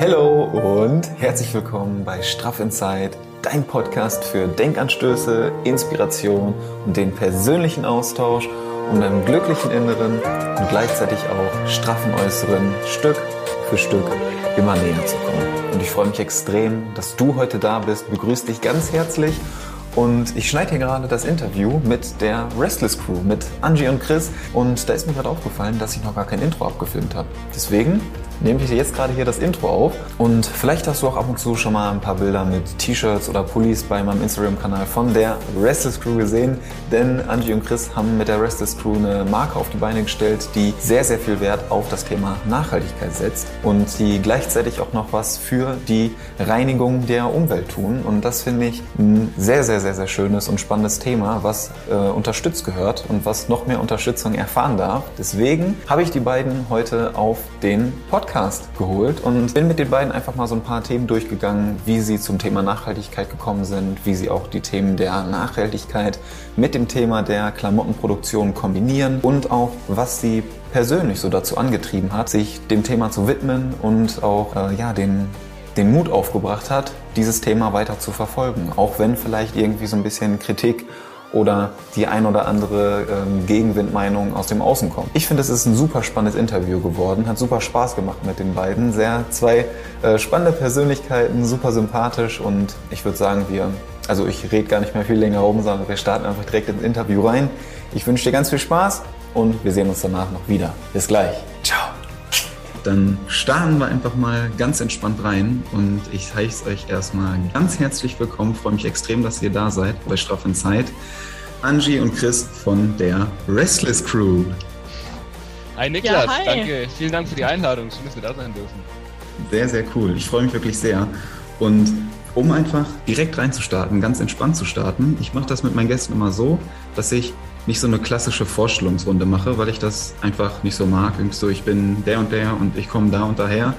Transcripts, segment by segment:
Hallo und herzlich willkommen bei Straff Inside, dein Podcast für Denkanstöße, Inspiration und den persönlichen Austausch, um deinem glücklichen Inneren und gleichzeitig auch straffen Äußeren Stück für Stück immer näher zu kommen. Und ich freue mich extrem, dass du heute da bist. Begrüße dich ganz herzlich und ich schneide hier gerade das Interview mit der Restless Crew, mit Angie und Chris. Und da ist mir gerade aufgefallen, dass ich noch gar kein Intro abgefilmt habe. Deswegen nehme ich jetzt gerade hier das Intro auf. Und vielleicht hast du auch ab und zu schon mal ein paar Bilder mit T-Shirts oder Pullis bei meinem Instagram-Kanal von der Restless Crew gesehen. Denn Angie und Chris haben mit der Restless Crew eine Marke auf die Beine gestellt, die sehr, sehr viel Wert auf das Thema Nachhaltigkeit setzt und die gleichzeitig auch noch was für die Reinigung der Umwelt tun. Und das finde ich ein sehr, sehr, sehr, sehr schönes und spannendes Thema, was äh, unterstützt gehört und was noch mehr Unterstützung erfahren darf. Deswegen habe ich die beiden heute auf den Podcast Podcast geholt und bin mit den beiden einfach mal so ein paar Themen durchgegangen, wie sie zum Thema Nachhaltigkeit gekommen sind, wie sie auch die Themen der Nachhaltigkeit mit dem Thema der Klamottenproduktion kombinieren und auch was sie persönlich so dazu angetrieben hat, sich dem Thema zu widmen und auch äh, ja den den Mut aufgebracht hat, dieses Thema weiter zu verfolgen, auch wenn vielleicht irgendwie so ein bisschen Kritik oder die ein oder andere ähm, Gegenwindmeinung aus dem Außen kommt. Ich finde, es ist ein super spannendes Interview geworden, hat super Spaß gemacht mit den beiden. Sehr zwei äh, spannende Persönlichkeiten, super sympathisch und ich würde sagen, wir, also ich rede gar nicht mehr viel länger rum, sondern wir starten einfach direkt ins Interview rein. Ich wünsche dir ganz viel Spaß und wir sehen uns danach noch wieder. Bis gleich. Ciao. Dann starten wir einfach mal ganz entspannt rein und ich heiße euch erstmal ganz herzlich willkommen. Ich freue mich extrem, dass ihr da seid bei Straff in Zeit. Angie und Chris von der Restless Crew. Hi Niklas, ja, hi. danke. Vielen Dank für die Einladung. Schön, dass wir da sein dürfen. Sehr, sehr cool. Ich freue mich wirklich sehr. Und um einfach direkt reinzustarten, ganz entspannt zu starten, ich mache das mit meinen Gästen immer so, dass ich nicht so eine klassische Vorstellungsrunde mache, weil ich das einfach nicht so mag. Irgendwie so, ich bin der und der und ich komme da und daher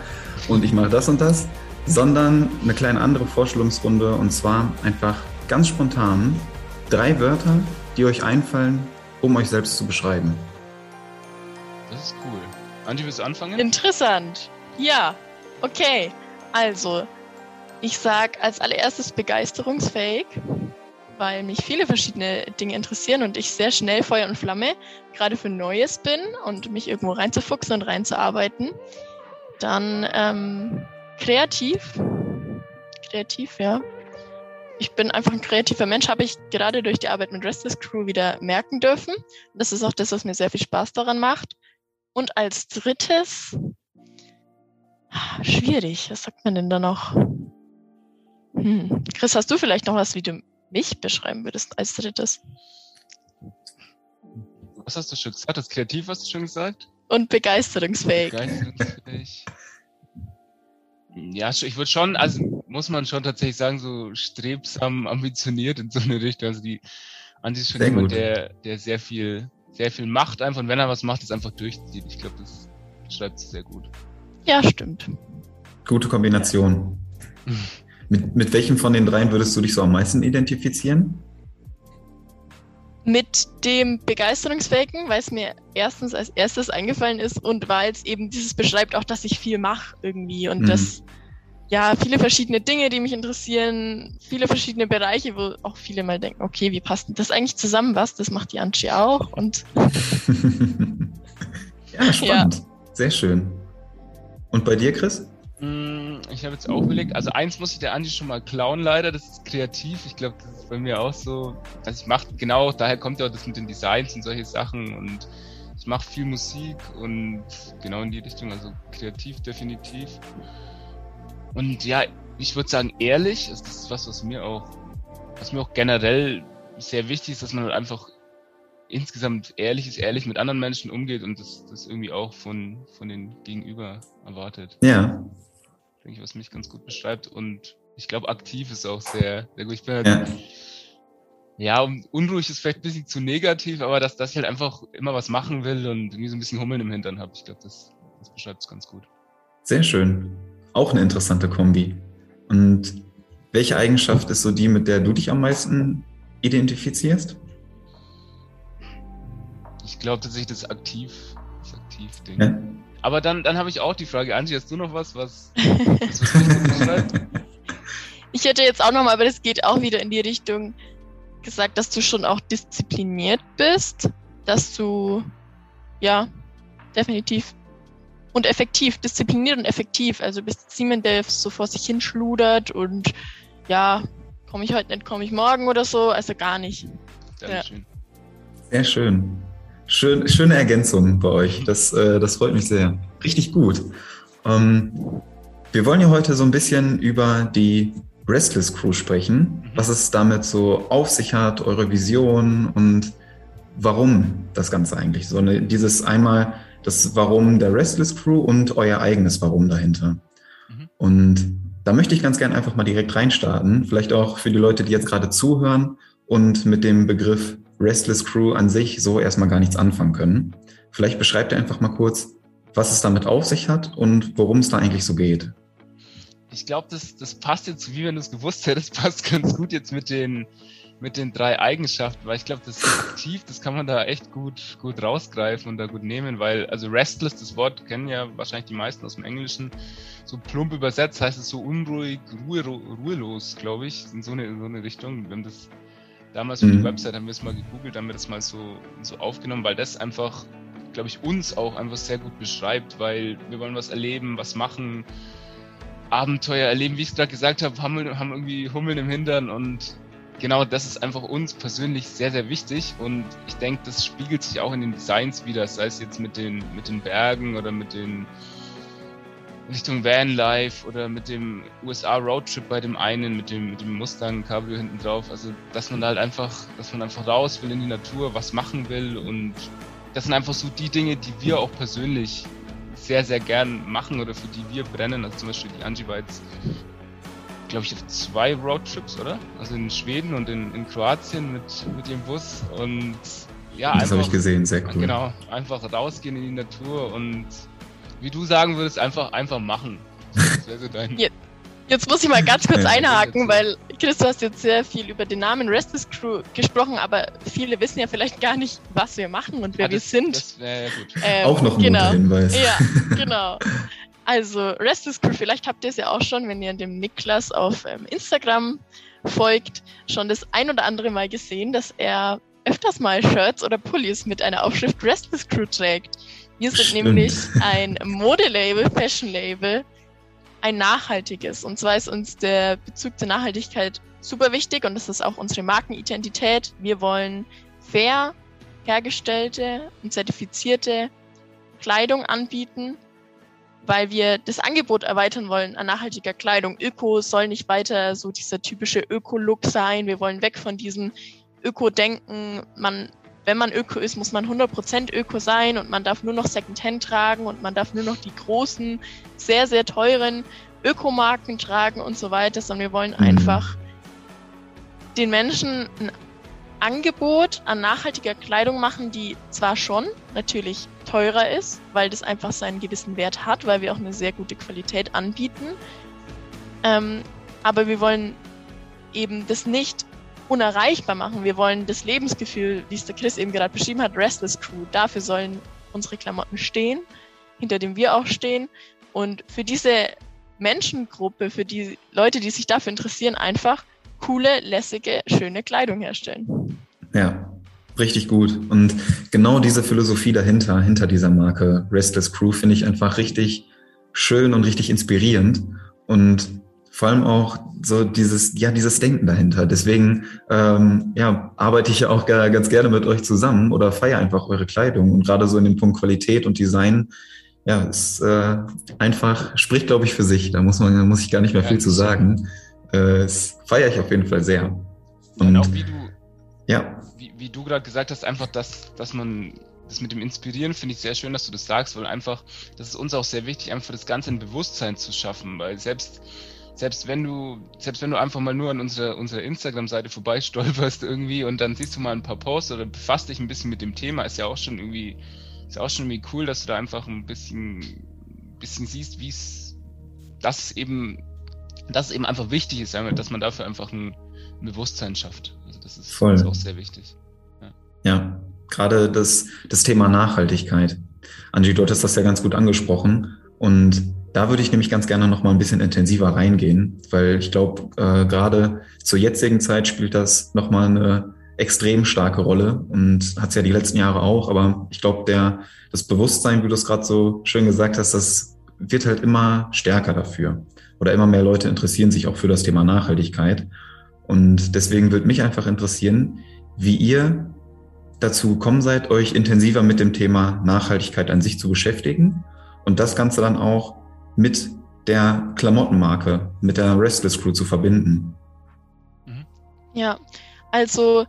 und ich mache das und das, sondern eine kleine andere Vorstellungsrunde und zwar einfach ganz spontan drei Wörter, die euch einfallen, um euch selbst zu beschreiben. Das ist cool. Angie, willst du anfangen? Interessant. Ja, okay. Also, ich sag als allererstes begeisterungsfähig weil mich viele verschiedene Dinge interessieren und ich sehr schnell Feuer und Flamme gerade für Neues bin und mich irgendwo reinzufuchsen und reinzuarbeiten. Dann ähm, kreativ. Kreativ, ja. Ich bin einfach ein kreativer Mensch, habe ich gerade durch die Arbeit mit Restless Crew wieder merken dürfen. Das ist auch das, was mir sehr viel Spaß daran macht. Und als drittes, schwierig, was sagt man denn da noch? Hm. Chris, hast du vielleicht noch was, wie du mich beschreiben würdest als drittes? Was hast du schon gesagt? Das Kreativ hast du schon gesagt? Und begeisterungsfähig. Begeisterungsfähig. ja, ich würde schon, also muss man schon tatsächlich sagen, so strebsam, ambitioniert in so eine Richtung. Also die Andi ist schon sehr jemand, der, der sehr viel, sehr viel macht einfach und wenn er was macht, ist einfach durchzieht. Ich glaube, das schreibt sie sehr gut. Ja, stimmt. Gute Kombination. Mit, mit welchem von den dreien würdest du dich so am meisten identifizieren? Mit dem Begeisterungsfähigen, weil es mir erstens als erstes eingefallen ist und weil es eben dieses beschreibt auch, dass ich viel mache irgendwie und mhm. dass ja viele verschiedene Dinge, die mich interessieren, viele verschiedene Bereiche, wo auch viele mal denken, okay, wie passt das eigentlich zusammen? Was? Das macht die Anchi auch und ja, spannend. Ja. Sehr schön. Und bei dir, Chris? Mm, ich habe jetzt auch überlegt, also eins muss ich der Andi schon mal klauen, leider, das ist kreativ. Ich glaube, das ist bei mir auch so. Also ich mache genau, daher kommt ja auch das mit den Designs und solche Sachen und ich mache viel Musik und genau in die Richtung, also kreativ definitiv. Und ja, ich würde sagen, ehrlich, das ist was, was mir auch, was mir auch generell sehr wichtig ist, dass man halt einfach insgesamt ehrlich ist, ehrlich mit anderen Menschen umgeht und das, das irgendwie auch von, von den Gegenüber erwartet. Ja, denke ich, was mich ganz gut beschreibt. Und ich glaube, aktiv ist auch sehr, sehr gut. Ich bin halt, ja. ja, unruhig ist vielleicht ein bisschen zu negativ, aber dass, dass ich halt einfach immer was machen will und irgendwie so ein bisschen Hummeln im Hintern habe. Ich glaube, das, das beschreibt es ganz gut. Sehr schön. Auch eine interessante Kombi. Und welche Eigenschaft ist so die, mit der du dich am meisten identifizierst? Ich glaube tatsächlich das aktiv, das aktiv Ding. Ja? Aber dann, dann habe ich auch die Frage, Angie, hast du noch was, was, was, was beschreibt? Ich hätte jetzt auch nochmal, aber das geht auch wieder in die Richtung gesagt, dass du schon auch diszipliniert bist, dass du, ja, definitiv und effektiv, diszipliniert und effektiv. Also bist Siemens, der so vor sich hinschludert und ja, komme ich heute nicht, komme ich morgen oder so, also gar nicht. Dankeschön. Ja. Sehr schön. Schön, schöne Ergänzung bei euch. Das, äh, das freut mich sehr. Richtig gut. Ähm, wir wollen ja heute so ein bisschen über die Restless Crew sprechen, mhm. was es damit so auf sich hat, eure Vision und warum das Ganze eigentlich. So eine, dieses einmal das Warum der Restless Crew und euer eigenes Warum dahinter. Mhm. Und da möchte ich ganz gerne einfach mal direkt reinstarten. Vielleicht auch für die Leute, die jetzt gerade zuhören und mit dem Begriff Restless Crew an sich so erstmal gar nichts anfangen können. Vielleicht beschreibt ihr einfach mal kurz, was es damit auf sich hat und worum es da eigentlich so geht. Ich glaube, das, das passt jetzt, wie wenn du es gewusst hättest, passt ganz gut jetzt mit den, mit den drei Eigenschaften, weil ich glaube, das aktiv, das kann man da echt gut, gut rausgreifen und da gut nehmen, weil, also restless, das Wort kennen ja wahrscheinlich die meisten aus dem Englischen, so plump übersetzt heißt es so unruhig, ruhe, ruhelos, glaube ich, in so eine, in so eine Richtung. Haben das damals für mhm. die Website haben wir es mal gegoogelt, haben wir das mal so, so aufgenommen, weil das einfach, glaube ich, uns auch einfach sehr gut beschreibt, weil wir wollen was erleben, was machen, Abenteuer erleben, wie ich es gerade gesagt habe, haben, haben irgendwie Hummeln im Hintern und genau das ist einfach uns persönlich sehr, sehr wichtig und ich denke, das spiegelt sich auch in den Designs wieder, sei es jetzt mit den, mit den Bergen oder mit den Richtung Vanlife oder mit dem USA Roadtrip bei dem einen, mit dem, mit dem Mustang Cabrio hinten drauf. Also, dass man halt einfach, dass man einfach raus will in die Natur, was machen will und das sind einfach so die Dinge, die wir auch persönlich sehr, sehr gern machen oder für die wir brennen. Also zum Beispiel die Angie war jetzt glaube ich, auf zwei Roadtrips, oder? Also in Schweden und in, in Kroatien mit, mit dem Bus. Und ja, das habe ich gesehen, sehr cool. Genau, einfach rausgehen in die Natur und wie du sagen würdest, einfach, einfach machen. So jetzt, jetzt muss ich mal ganz kurz einhaken, weil Chris, du hast jetzt sehr viel über den Namen Restless Crew gesprochen, aber viele wissen ja vielleicht gar nicht, was wir machen und wer ah, das, wir sind. Das wäre ja gut. Ähm, Auch noch ein genau. Hinweis. Ja, genau. Also, Rest is Cool, vielleicht habt ihr es ja auch schon, wenn ihr dem Niklas auf ähm, Instagram folgt, schon das ein oder andere Mal gesehen, dass er öfters mal Shirts oder Pullis mit einer Aufschrift Restless Crew trägt. Wir sind Stimmt. nämlich ein Modelabel, Fashion-Label, ein nachhaltiges. Und zwar ist uns der Bezug zur Nachhaltigkeit super wichtig und das ist auch unsere Markenidentität. Wir wollen fair hergestellte und zertifizierte Kleidung anbieten weil wir das Angebot erweitern wollen an nachhaltiger Kleidung. Öko soll nicht weiter so dieser typische Öko-Look sein. Wir wollen weg von diesem Öko-Denken. Man, wenn man Öko ist, muss man 100% Öko sein und man darf nur noch Secondhand tragen und man darf nur noch die großen, sehr, sehr teuren Ökomarken tragen und so weiter, sondern wir wollen mhm. einfach den Menschen ein Angebot an nachhaltiger Kleidung machen, die zwar schon natürlich teurer ist, weil das einfach seinen gewissen Wert hat, weil wir auch eine sehr gute Qualität anbieten. Ähm, aber wir wollen eben das nicht unerreichbar machen. Wir wollen das Lebensgefühl, wie es der Chris eben gerade beschrieben hat, Restless Crew, dafür sollen unsere Klamotten stehen, hinter dem wir auch stehen. Und für diese Menschengruppe, für die Leute, die sich dafür interessieren, einfach coole, lässige, schöne Kleidung herstellen. Ja, richtig gut. Und genau diese Philosophie dahinter, hinter dieser Marke Restless Crew, finde ich einfach richtig schön und richtig inspirierend. Und vor allem auch so dieses, ja, dieses Denken dahinter. Deswegen ähm, ja, arbeite ich ja auch ganz gerne mit euch zusammen oder feiere einfach eure Kleidung. Und gerade so in dem Punkt Qualität und Design, ja, ist äh, einfach, spricht, glaube ich, für sich. Da muss man, da muss ich gar nicht mehr viel zu sagen. Äh, das feiere ich auf jeden Fall sehr. Und, und auch wie du, ja. wie, wie du gerade gesagt hast, einfach, dass, dass man das mit dem Inspirieren finde ich sehr schön, dass du das sagst, weil einfach, das ist uns auch sehr wichtig, einfach das Ganze in Bewusstsein zu schaffen, weil selbst, selbst wenn du, selbst wenn du einfach mal nur an unserer, unserer Instagram-Seite vorbeistolperst irgendwie und dann siehst du mal ein paar Posts oder befasst dich ein bisschen mit dem Thema, ist ja auch schon irgendwie, ist auch schon irgendwie cool, dass du da einfach ein bisschen, bisschen siehst, wie es, das eben dass es eben einfach wichtig ist, dass man dafür einfach ein, ein Bewusstsein schafft. Also das ist, Voll. ist auch sehr wichtig. Ja, ja gerade das, das Thema Nachhaltigkeit. Angie, du hattest das ja ganz gut angesprochen. Und da würde ich nämlich ganz gerne noch mal ein bisschen intensiver reingehen, weil ich glaube, äh, gerade zur jetzigen Zeit spielt das noch mal eine extrem starke Rolle und hat es ja die letzten Jahre auch. Aber ich glaube, der das Bewusstsein, wie du es gerade so schön gesagt hast, das wird halt immer stärker dafür oder immer mehr Leute interessieren sich auch für das Thema Nachhaltigkeit. Und deswegen würde mich einfach interessieren, wie ihr dazu gekommen seid, euch intensiver mit dem Thema Nachhaltigkeit an sich zu beschäftigen und das Ganze dann auch mit der Klamottenmarke, mit der Restless Crew zu verbinden. Mhm. Ja, also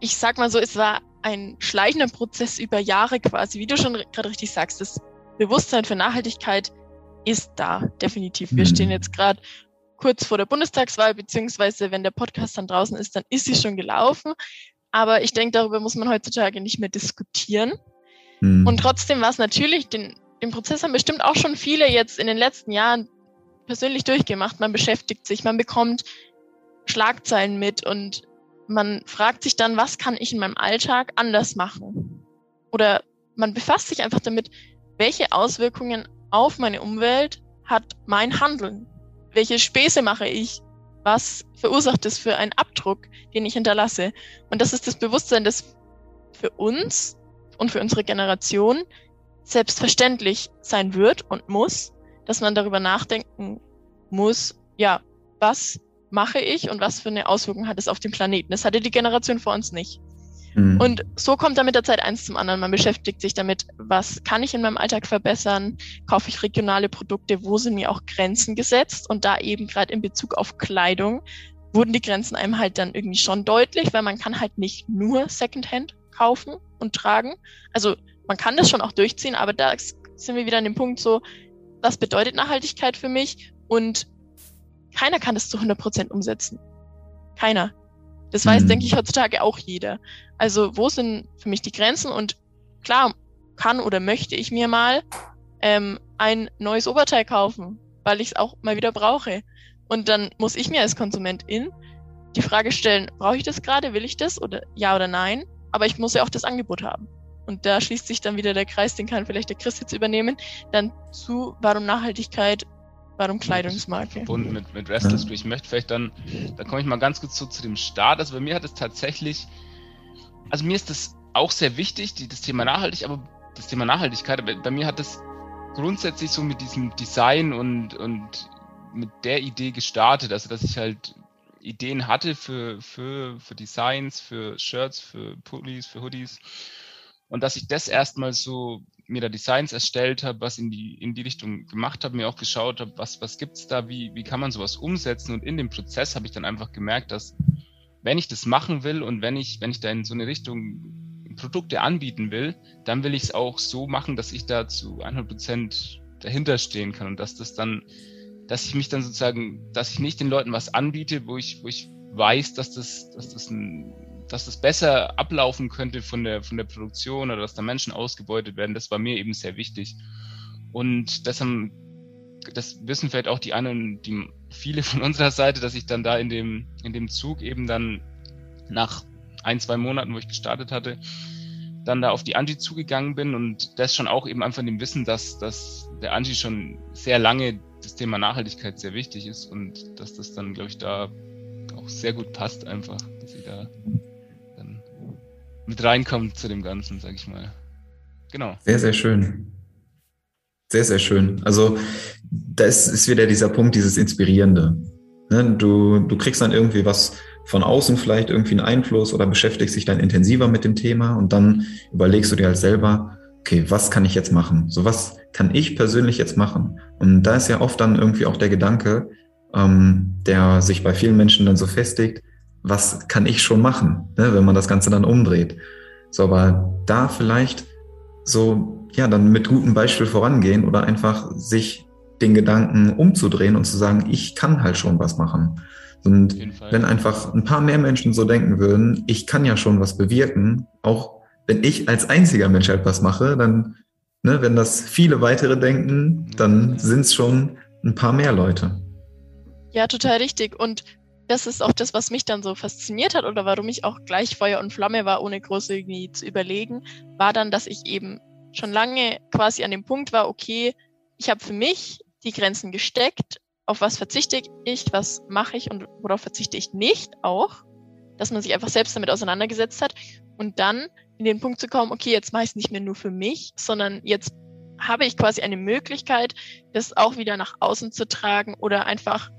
ich sag mal so, es war ein schleichender Prozess über Jahre quasi, wie du schon gerade richtig sagst. Das Bewusstsein für Nachhaltigkeit ist da, definitiv. Wir mhm. stehen jetzt gerade kurz vor der Bundestagswahl, beziehungsweise wenn der Podcast dann draußen ist, dann ist sie schon gelaufen. Aber ich denke, darüber muss man heutzutage nicht mehr diskutieren. Mhm. Und trotzdem war es natürlich, den, den Prozess haben bestimmt auch schon viele jetzt in den letzten Jahren persönlich durchgemacht. Man beschäftigt sich, man bekommt Schlagzeilen mit und man fragt sich dann, was kann ich in meinem Alltag anders machen? Oder man befasst sich einfach damit, welche Auswirkungen auf meine Umwelt hat mein Handeln? Welche Späße mache ich? Was verursacht es für einen Abdruck, den ich hinterlasse? Und das ist das Bewusstsein, das für uns und für unsere Generation selbstverständlich sein wird und muss, dass man darüber nachdenken muss, ja, was mache ich und was für eine Auswirkung hat es auf den Planeten? Das hatte die Generation vor uns nicht. Mhm. Und so kommt dann mit der Zeit eins zum anderen. Man beschäftigt sich damit, was kann ich in meinem Alltag verbessern? Kaufe ich regionale Produkte? Wo sind mir auch Grenzen gesetzt? Und da eben gerade in Bezug auf Kleidung wurden die Grenzen einem halt dann irgendwie schon deutlich, weil man kann halt nicht nur Secondhand kaufen und tragen. Also man kann das schon auch durchziehen, aber da sind wir wieder an dem Punkt so, was bedeutet Nachhaltigkeit für mich? Und keiner kann das zu 100 Prozent umsetzen. Keiner. Das weiß, mhm. denke ich, heutzutage auch jeder. Also wo sind für mich die Grenzen? Und klar, kann oder möchte ich mir mal ähm, ein neues Oberteil kaufen, weil ich es auch mal wieder brauche. Und dann muss ich mir als Konsumentin die Frage stellen, brauche ich das gerade, will ich das oder ja oder nein? Aber ich muss ja auch das Angebot haben. Und da schließt sich dann wieder der Kreis, den kann vielleicht der Chris jetzt übernehmen, dann zu, warum Nachhaltigkeit Warum Kleidungsmarke? Verbunden mit, mit Restless. Ich möchte vielleicht dann, da komme ich mal ganz kurz zu, zu dem Start. Also bei mir hat es tatsächlich, also mir ist das auch sehr wichtig, die, das Thema Nachhaltig, aber das Thema Nachhaltigkeit, aber bei mir hat es grundsätzlich so mit diesem Design und, und mit der Idee gestartet, also dass ich halt Ideen hatte für, für, für Designs, für Shirts, für Pullis, für Hoodies und dass ich das erstmal so mir da Designs erstellt habe, was in die, in die Richtung gemacht habe, mir auch geschaut habe, was, was gibt's da, wie, wie kann man sowas umsetzen. Und in dem Prozess habe ich dann einfach gemerkt, dass wenn ich das machen will und wenn ich, wenn ich da in so eine Richtung Produkte anbieten will, dann will ich es auch so machen, dass ich da zu 100 Prozent dahinter stehen kann. Und dass das dann, dass ich mich dann sozusagen, dass ich nicht den Leuten was anbiete, wo ich, wo ich weiß, dass das, dass das ein dass das besser ablaufen könnte von der, von der Produktion oder dass da Menschen ausgebeutet werden, das war mir eben sehr wichtig. Und das haben, das wissen vielleicht auch die einen, die viele von unserer Seite, dass ich dann da in dem, in dem Zug eben dann nach ein, zwei Monaten, wo ich gestartet hatte, dann da auf die Angie zugegangen bin und das schon auch eben einfach in dem Wissen, dass, dass der Angie schon sehr lange das Thema Nachhaltigkeit sehr wichtig ist und dass das dann, glaube ich, da auch sehr gut passt einfach, dass ich da mit reinkommt zu dem Ganzen, sag ich mal. Genau. Sehr, sehr schön. Sehr, sehr schön. Also da ist, wieder dieser Punkt, dieses Inspirierende. Ne? Du, du kriegst dann irgendwie was von außen vielleicht irgendwie einen Einfluss oder beschäftigst dich dann intensiver mit dem Thema und dann überlegst du dir halt selber, okay, was kann ich jetzt machen? So was kann ich persönlich jetzt machen? Und da ist ja oft dann irgendwie auch der Gedanke, ähm, der sich bei vielen Menschen dann so festigt, was kann ich schon machen, ne, wenn man das Ganze dann umdreht. So, aber da vielleicht so, ja, dann mit gutem Beispiel vorangehen oder einfach sich den Gedanken umzudrehen und zu sagen, ich kann halt schon was machen. Und wenn einfach ein paar mehr Menschen so denken würden, ich kann ja schon was bewirken, auch wenn ich als einziger Mensch etwas mache, dann, ne, wenn das viele weitere denken, dann sind es schon ein paar mehr Leute. Ja, total richtig. Und das ist auch das, was mich dann so fasziniert hat oder warum ich auch gleich Feuer und Flamme war, ohne groß irgendwie zu überlegen, war dann, dass ich eben schon lange quasi an dem Punkt war, okay, ich habe für mich die Grenzen gesteckt, auf was verzichte ich, was mache ich und worauf verzichte ich nicht auch, dass man sich einfach selbst damit auseinandergesetzt hat und dann in den Punkt zu kommen, okay, jetzt mache ich es nicht mehr nur für mich, sondern jetzt habe ich quasi eine Möglichkeit, das auch wieder nach außen zu tragen oder einfach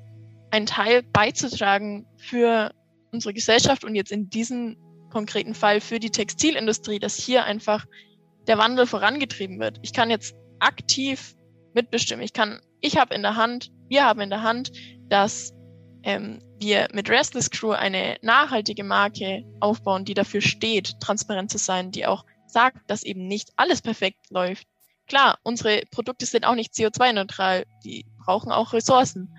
einen Teil beizutragen für unsere Gesellschaft und jetzt in diesem konkreten Fall für die Textilindustrie, dass hier einfach der Wandel vorangetrieben wird. Ich kann jetzt aktiv mitbestimmen. Ich kann, ich habe in der Hand, wir haben in der Hand, dass ähm, wir mit Restless Crew eine nachhaltige Marke aufbauen, die dafür steht, transparent zu sein, die auch sagt, dass eben nicht alles perfekt läuft. Klar, unsere Produkte sind auch nicht CO2-neutral, die brauchen auch Ressourcen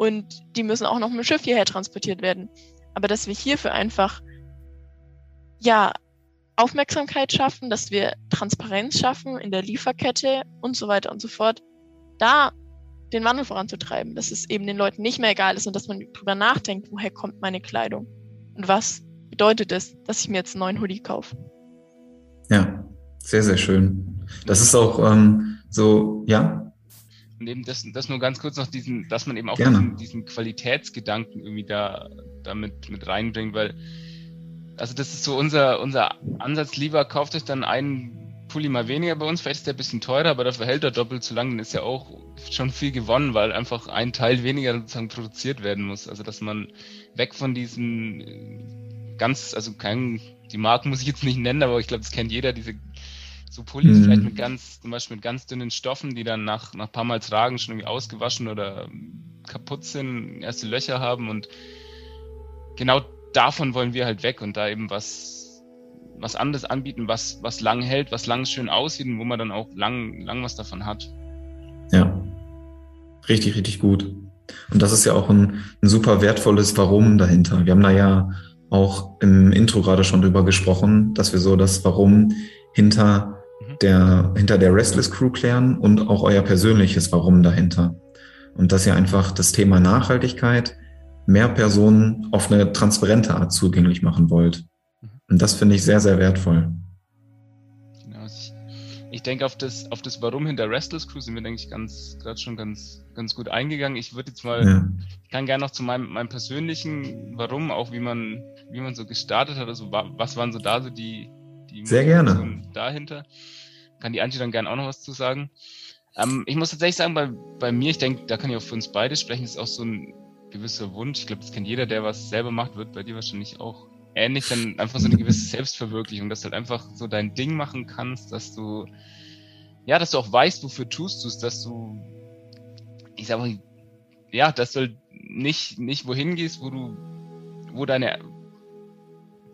und die müssen auch noch mit dem Schiff hierher transportiert werden. Aber dass wir hierfür einfach ja Aufmerksamkeit schaffen, dass wir Transparenz schaffen in der Lieferkette und so weiter und so fort, da den Wandel voranzutreiben, dass es eben den Leuten nicht mehr egal ist und dass man drüber nachdenkt, woher kommt meine Kleidung und was bedeutet es, dass ich mir jetzt einen neuen Hoodie kaufe. Ja, sehr, sehr schön. Das ist auch ähm, so, ja. Und eben das, das nur ganz kurz noch diesen, dass man eben auch diesen, diesen, Qualitätsgedanken irgendwie da damit mit reinbringt, weil also das ist so unser, unser Ansatz, lieber kauft euch dann einen Pulli mal weniger bei uns, vielleicht ist der ein bisschen teurer, aber dafür hält er doppelt so lang, dann ist ja auch schon viel gewonnen, weil einfach ein Teil weniger sozusagen produziert werden muss. Also dass man weg von diesen äh, ganz, also kein, die Marken muss ich jetzt nicht nennen, aber ich glaube, das kennt jeder, diese so Pullis mhm. vielleicht mit ganz, zum Beispiel mit ganz dünnen Stoffen, die dann nach, nach paar Mal tragen schon irgendwie ausgewaschen oder kaputt sind, erste Löcher haben und genau davon wollen wir halt weg und da eben was was anderes anbieten, was, was lang hält, was lang schön aussieht und wo man dann auch lang, lang was davon hat. Ja, richtig, richtig gut. Und das ist ja auch ein, ein super wertvolles Warum dahinter. Wir haben da ja auch im Intro gerade schon drüber gesprochen, dass wir so das Warum hinter. Der, hinter der Restless Crew klären und auch euer persönliches Warum dahinter. Und dass ihr einfach das Thema Nachhaltigkeit mehr Personen auf eine transparente Art zugänglich machen wollt. Und das finde ich sehr, sehr wertvoll. Genau. Ich, ich denke, auf das, auf das Warum hinter Restless Crew sind wir, denke ich, ganz, gerade schon ganz, ganz gut eingegangen. Ich würde jetzt mal, ja. ich kann gerne noch zu meinem, meinem persönlichen Warum, auch wie man, wie man so gestartet hat, also was waren so da so die, die Sehr gerne. dahinter. Kann die Angie dann gerne auch noch was zu sagen. Ähm, ich muss tatsächlich sagen, bei, bei mir, ich denke, da kann ich auch für uns beide sprechen, ist auch so ein gewisser Wunsch. Ich glaube, das kennt jeder, der was selber macht, wird bei dir wahrscheinlich auch ähnlich dann einfach so eine gewisse Selbstverwirklichung, dass du halt einfach so dein Ding machen kannst, dass du, ja, dass du auch weißt, wofür tust du es, dass du, ich sag mal, ja, dass du halt nicht, nicht wohin gehst, wo du, wo deine,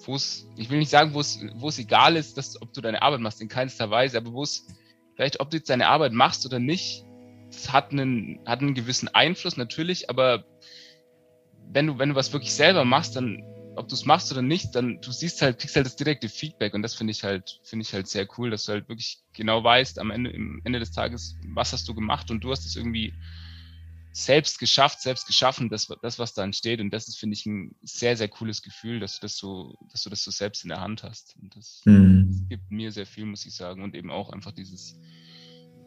wo es, ich will nicht sagen, wo es, wo es egal ist, dass, ob du deine Arbeit machst, in keinster Weise, aber wo es, vielleicht, ob du jetzt deine Arbeit machst oder nicht, das hat einen, hat einen gewissen Einfluss natürlich, aber wenn du, wenn du was wirklich selber machst, dann ob du es machst oder nicht, dann du siehst halt, kriegst halt das direkte Feedback und das finde ich halt, finde ich halt sehr cool, dass du halt wirklich genau weißt, am Ende, im Ende des Tages, was hast du gemacht und du hast es irgendwie selbst geschafft, selbst geschaffen, das, das was da entsteht. Und das ist, finde ich, ein sehr, sehr cooles Gefühl, dass du das so, dass du das so selbst in der Hand hast. Und das, mhm. das gibt mir sehr viel, muss ich sagen. Und eben auch einfach dieses,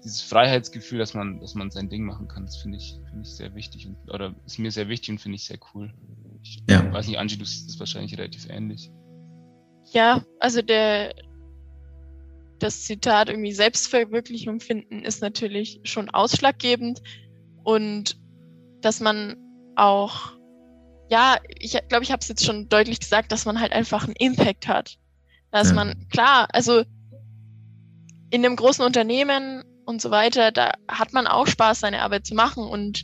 dieses Freiheitsgefühl, dass man, dass man sein Ding machen kann, das finde ich, finde ich sehr wichtig und, oder ist mir sehr wichtig und finde ich sehr cool. Ich ja. weiß nicht, Angie, du siehst das wahrscheinlich relativ ähnlich. Ja, also der, das Zitat irgendwie Selbstverwirklichung finden ist natürlich schon ausschlaggebend und dass man auch, ja, ich glaube, ich habe es jetzt schon deutlich gesagt, dass man halt einfach einen Impact hat. Dass ja. man, klar, also in einem großen Unternehmen und so weiter, da hat man auch Spaß, seine Arbeit zu machen. Und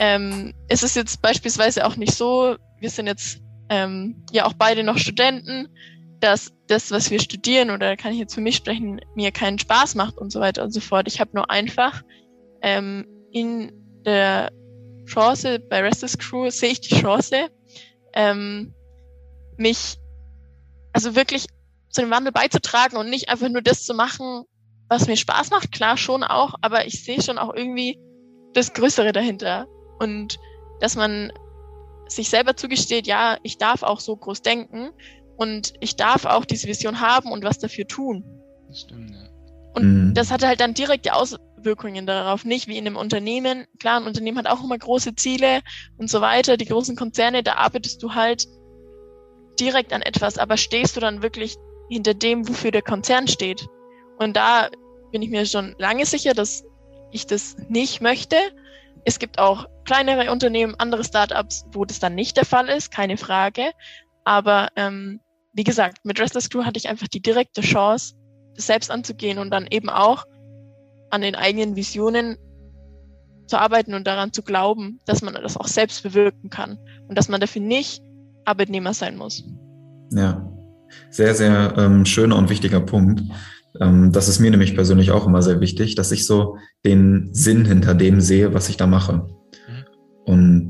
ähm, es ist jetzt beispielsweise auch nicht so, wir sind jetzt ähm, ja auch beide noch Studenten, dass das, was wir studieren, oder kann ich jetzt für mich sprechen, mir keinen Spaß macht und so weiter und so fort. Ich habe nur einfach ähm, in der Chance bei Restless Crew sehe ich die Chance, ähm, mich also wirklich zu dem Wandel beizutragen und nicht einfach nur das zu machen, was mir Spaß macht, klar schon auch, aber ich sehe schon auch irgendwie das Größere dahinter. Und dass man sich selber zugesteht, ja, ich darf auch so groß denken und ich darf auch diese Vision haben und was dafür tun. Das stimmt, ja. Und mhm. das hatte halt dann direkte Auswirkungen darauf, nicht wie in einem Unternehmen. Klar, ein Unternehmen hat auch immer große Ziele und so weiter. Die großen Konzerne, da arbeitest du halt direkt an etwas, aber stehst du dann wirklich hinter dem, wofür der Konzern steht? Und da bin ich mir schon lange sicher, dass ich das nicht möchte. Es gibt auch kleinere Unternehmen, andere Startups, wo das dann nicht der Fall ist, keine Frage. Aber ähm, wie gesagt, mit Restless Crew hatte ich einfach die direkte Chance, das selbst anzugehen und dann eben auch an den eigenen Visionen zu arbeiten und daran zu glauben, dass man das auch selbst bewirken kann und dass man dafür nicht Arbeitnehmer sein muss. Ja, sehr, sehr ähm, schöner und wichtiger Punkt. Ähm, das ist mir nämlich persönlich auch immer sehr wichtig, dass ich so den Sinn hinter dem sehe, was ich da mache. Mhm. Und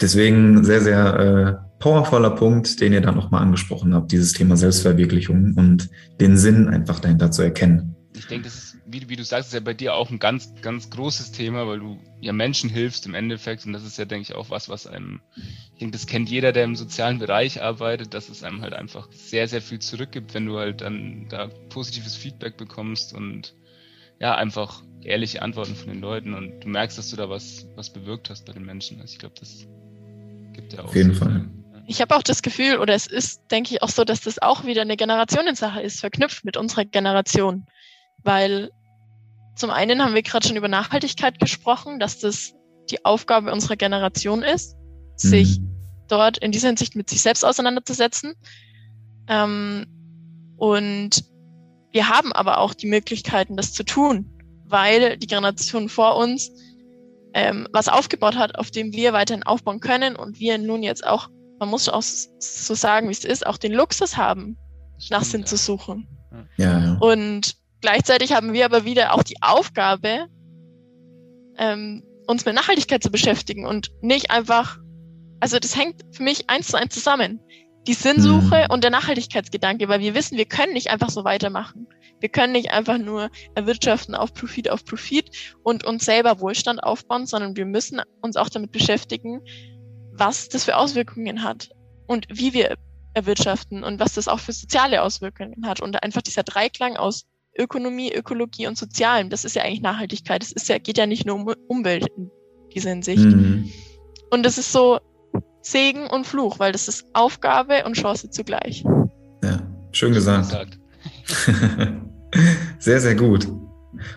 deswegen sehr, sehr äh, powervoller Punkt, den ihr da nochmal angesprochen habt, dieses Thema Selbstverwirklichung und den Sinn einfach dahinter zu erkennen. Ich denke, das ist, wie, wie du sagst, ist ja bei dir auch ein ganz, ganz großes Thema, weil du ja Menschen hilfst im Endeffekt und das ist ja, denke ich, auch was, was einem, ich denke, das kennt jeder, der im sozialen Bereich arbeitet, dass es einem halt einfach sehr, sehr viel zurückgibt, wenn du halt dann da positives Feedback bekommst und ja, einfach ehrliche Antworten von den Leuten und du merkst, dass du da was, was bewirkt hast bei den Menschen. Also ich glaube, das gibt ja auch. Auf jeden Fall. Ich habe auch das Gefühl, oder es ist, denke ich, auch so, dass das auch wieder eine Generationensache ist, verknüpft mit unserer Generation. Weil zum einen haben wir gerade schon über Nachhaltigkeit gesprochen, dass das die Aufgabe unserer Generation ist, sich mhm. dort in dieser Hinsicht mit sich selbst auseinanderzusetzen. Ähm, und wir haben aber auch die Möglichkeiten, das zu tun, weil die Generation vor uns ähm, was aufgebaut hat, auf dem wir weiterhin aufbauen können und wir nun jetzt auch man muss auch so sagen, wie es ist, auch den Luxus haben, nach Sinn ja. zu suchen. Ja, ja. Und gleichzeitig haben wir aber wieder auch die Aufgabe, ähm, uns mit Nachhaltigkeit zu beschäftigen und nicht einfach, also das hängt für mich eins zu eins zusammen. Die Sinnsuche mhm. und der Nachhaltigkeitsgedanke, weil wir wissen, wir können nicht einfach so weitermachen. Wir können nicht einfach nur erwirtschaften auf Profit auf Profit und uns selber Wohlstand aufbauen, sondern wir müssen uns auch damit beschäftigen, was das für Auswirkungen hat und wie wir erwirtschaften und was das auch für soziale Auswirkungen hat. Und einfach dieser Dreiklang aus Ökonomie, Ökologie und Sozialem, das ist ja eigentlich Nachhaltigkeit. Ist ja, geht ja nicht nur um Umwelt in dieser Hinsicht. Mhm. Und das ist so Segen und Fluch, weil das ist Aufgabe und Chance zugleich. Ja, schön gesagt. sehr, sehr gut.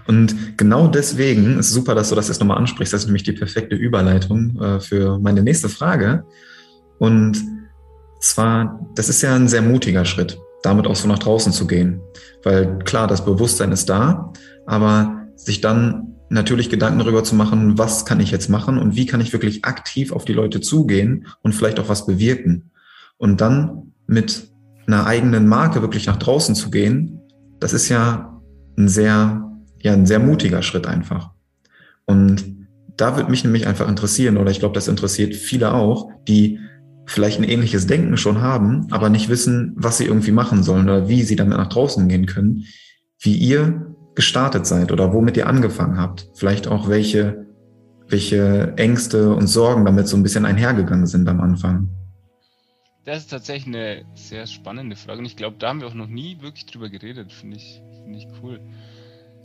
Und genau deswegen ist super, dass du das jetzt nochmal ansprichst. Das ist nämlich die perfekte Überleitung äh, für meine nächste Frage. Und zwar, das ist ja ein sehr mutiger Schritt, damit auch so nach draußen zu gehen. Weil klar, das Bewusstsein ist da, aber sich dann natürlich Gedanken darüber zu machen, was kann ich jetzt machen und wie kann ich wirklich aktiv auf die Leute zugehen und vielleicht auch was bewirken. Und dann mit einer eigenen Marke wirklich nach draußen zu gehen, das ist ja ein sehr ja ein sehr mutiger Schritt einfach. Und da würde mich nämlich einfach interessieren, oder ich glaube, das interessiert viele auch, die vielleicht ein ähnliches Denken schon haben, aber nicht wissen, was sie irgendwie machen sollen oder wie sie damit nach draußen gehen können, wie ihr gestartet seid oder womit ihr angefangen habt. Vielleicht auch welche, welche Ängste und Sorgen damit so ein bisschen einhergegangen sind am Anfang. Das ist tatsächlich eine sehr spannende Frage und ich glaube, da haben wir auch noch nie wirklich drüber geredet, finde ich, finde ich cool.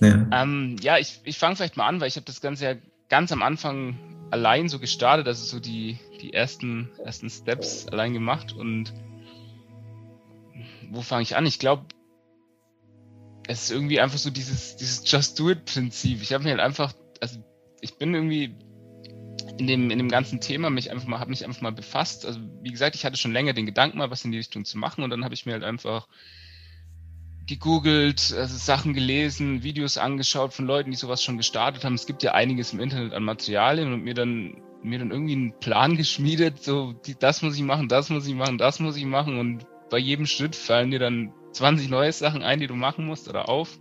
Ja, ähm, ja ich, ich fange vielleicht mal an, weil ich habe das Ganze ja ganz am Anfang allein so gestartet, also so die, die ersten, ersten Steps allein gemacht und wo fange ich an? Ich glaube, es ist irgendwie einfach so dieses, dieses Just Do It Prinzip. Ich habe mir halt einfach, also ich bin irgendwie in dem, in dem ganzen Thema mich einfach mal, habe mich einfach mal befasst. Also wie gesagt, ich hatte schon länger den Gedanken mal was in die Richtung zu machen und dann habe ich mir halt einfach gegoogelt, also Sachen gelesen, Videos angeschaut von Leuten, die sowas schon gestartet haben. Es gibt ja einiges im Internet an Materialien und mir dann mir dann irgendwie einen Plan geschmiedet, so die, das muss ich machen, das muss ich machen, das muss ich machen. Und bei jedem Schritt fallen dir dann 20 neue Sachen ein, die du machen musst oder auf.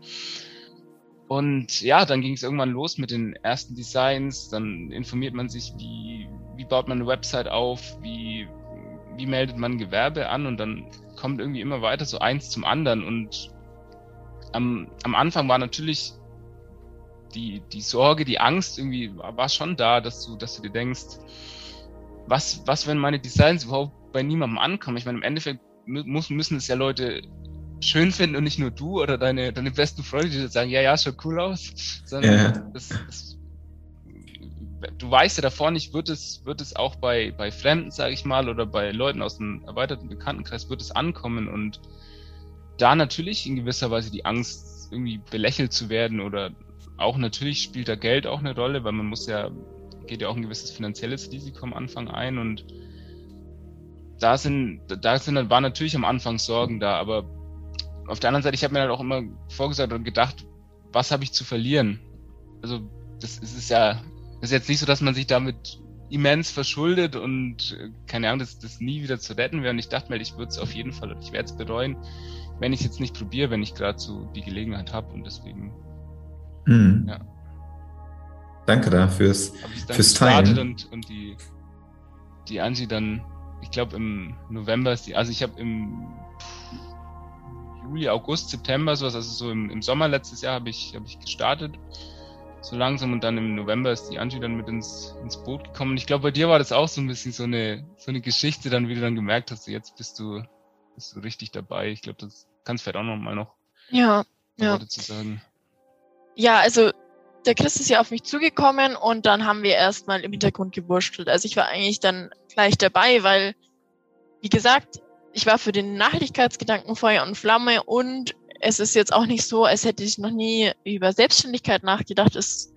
Und ja, dann ging es irgendwann los mit den ersten Designs, dann informiert man sich, wie, wie baut man eine Website auf, wie, wie meldet man Gewerbe an. Und dann kommt irgendwie immer weiter so eins zum anderen. Und am, am Anfang war natürlich die, die Sorge, die Angst irgendwie war schon da, dass du, dass du dir denkst, was, was, wenn meine Designs überhaupt bei niemandem ankommen? Ich meine, im Endeffekt muss, müssen es ja Leute schön finden und nicht nur du oder deine, deine besten Freunde, die sagen, ja, ja, schaut cool aus, sondern ja. das, das, du weißt ja davor nicht, wird es, wird es auch bei, bei Fremden, sage ich mal, oder bei Leuten aus dem erweiterten Bekanntenkreis, wird es ankommen und da natürlich in gewisser Weise die Angst, irgendwie belächelt zu werden oder auch natürlich spielt da Geld auch eine Rolle, weil man muss ja, geht ja auch ein gewisses finanzielles Risiko am Anfang ein und da sind, da sind, waren natürlich am Anfang Sorgen da, aber auf der anderen Seite, ich habe mir halt auch immer vorgesagt und gedacht, was habe ich zu verlieren? Also das ist, ist ja, ist jetzt nicht so, dass man sich damit immens verschuldet und keine Ahnung, das, das nie wieder zu retten wäre. Und ich dachte mir, ich würde es auf jeden Fall, ich werde es bereuen, wenn ich es jetzt nicht probiere, wenn ich gerade so die Gelegenheit habe und deswegen. Hm. Ja. Danke da fürs, fürs Teilen. Und, und die, die Angie dann, ich glaube im November ist die, also ich habe im Juli, August, September, sowas, also so im, im Sommer letztes Jahr habe ich, hab ich gestartet. So langsam und dann im November ist die Angie dann mit ins, ins Boot gekommen. Und ich glaube, bei dir war das auch so ein bisschen so eine, so eine Geschichte, dann, wie du dann gemerkt hast, jetzt bist du, bist du richtig dabei. Ich glaube, das kannst du vielleicht auch noch mal noch ja, ja. Worte zu sagen. Ja, also der Chris ist ja auf mich zugekommen und dann haben wir erstmal im Hintergrund gewurschtelt. Also ich war eigentlich dann gleich dabei, weil, wie gesagt, ich war für den Nachhaltigkeitsgedanken Feuer und Flamme und es ist jetzt auch nicht so, als hätte ich noch nie über Selbstständigkeit nachgedacht. Es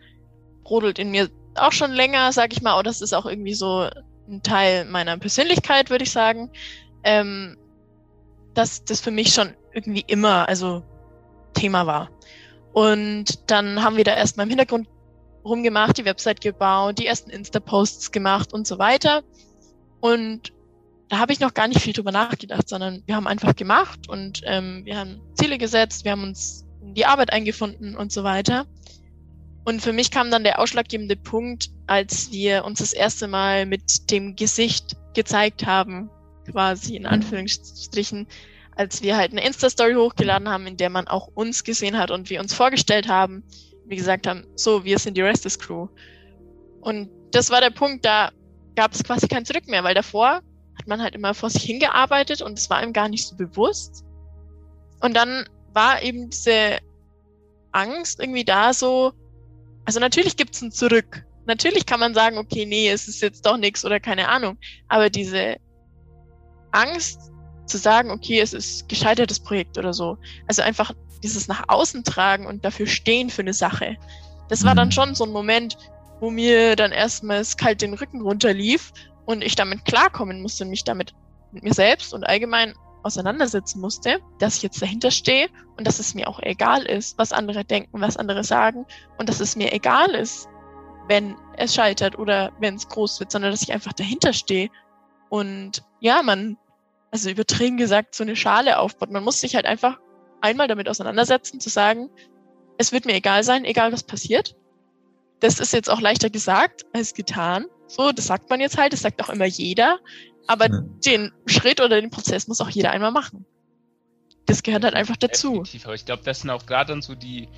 brodelt in mir auch schon länger, sag ich mal, oder es ist auch irgendwie so ein Teil meiner Persönlichkeit, würde ich sagen. Ähm, dass das für mich schon irgendwie immer, also Thema war. Und dann haben wir da erstmal im Hintergrund rumgemacht, die Website gebaut, die ersten Insta-Posts gemacht und so weiter. Und da habe ich noch gar nicht viel drüber nachgedacht, sondern wir haben einfach gemacht und ähm, wir haben Ziele gesetzt, wir haben uns in die Arbeit eingefunden und so weiter. Und für mich kam dann der ausschlaggebende Punkt, als wir uns das erste Mal mit dem Gesicht gezeigt haben, quasi in Anführungsstrichen, als wir halt eine Insta-Story hochgeladen haben, in der man auch uns gesehen hat und wir uns vorgestellt haben, wie gesagt haben, so, wir sind die Restless Crew. Und das war der Punkt, da gab es quasi kein Zurück mehr, weil davor hat man halt immer vor sich hingearbeitet und es war ihm gar nicht so bewusst. Und dann war eben diese Angst irgendwie da so, also natürlich gibt's ein Zurück. Natürlich kann man sagen, okay, nee, es ist jetzt doch nichts oder keine Ahnung. Aber diese Angst zu sagen, okay, es ist gescheitertes Projekt oder so. Also einfach dieses nach außen tragen und dafür stehen für eine Sache. Das war dann mhm. schon so ein Moment, wo mir dann erstmals kalt den Rücken runterlief und ich damit klarkommen musste und mich damit mit mir selbst und allgemein auseinandersetzen musste, dass ich jetzt dahinter stehe und dass es mir auch egal ist, was andere denken, was andere sagen und dass es mir egal ist, wenn es scheitert oder wenn es groß wird, sondern dass ich einfach dahinter stehe und ja, man, also übertrieben gesagt, so eine Schale aufbaut. Man muss sich halt einfach einmal damit auseinandersetzen, zu sagen, es wird mir egal sein, egal was passiert. Das ist jetzt auch leichter gesagt als getan. So, das sagt man jetzt halt, das sagt auch immer jeder. Aber ja. den Schritt oder den Prozess muss auch jeder einmal machen. Das gehört halt einfach dazu. Definitiv, aber ich glaube, das sind auch gerade dann so die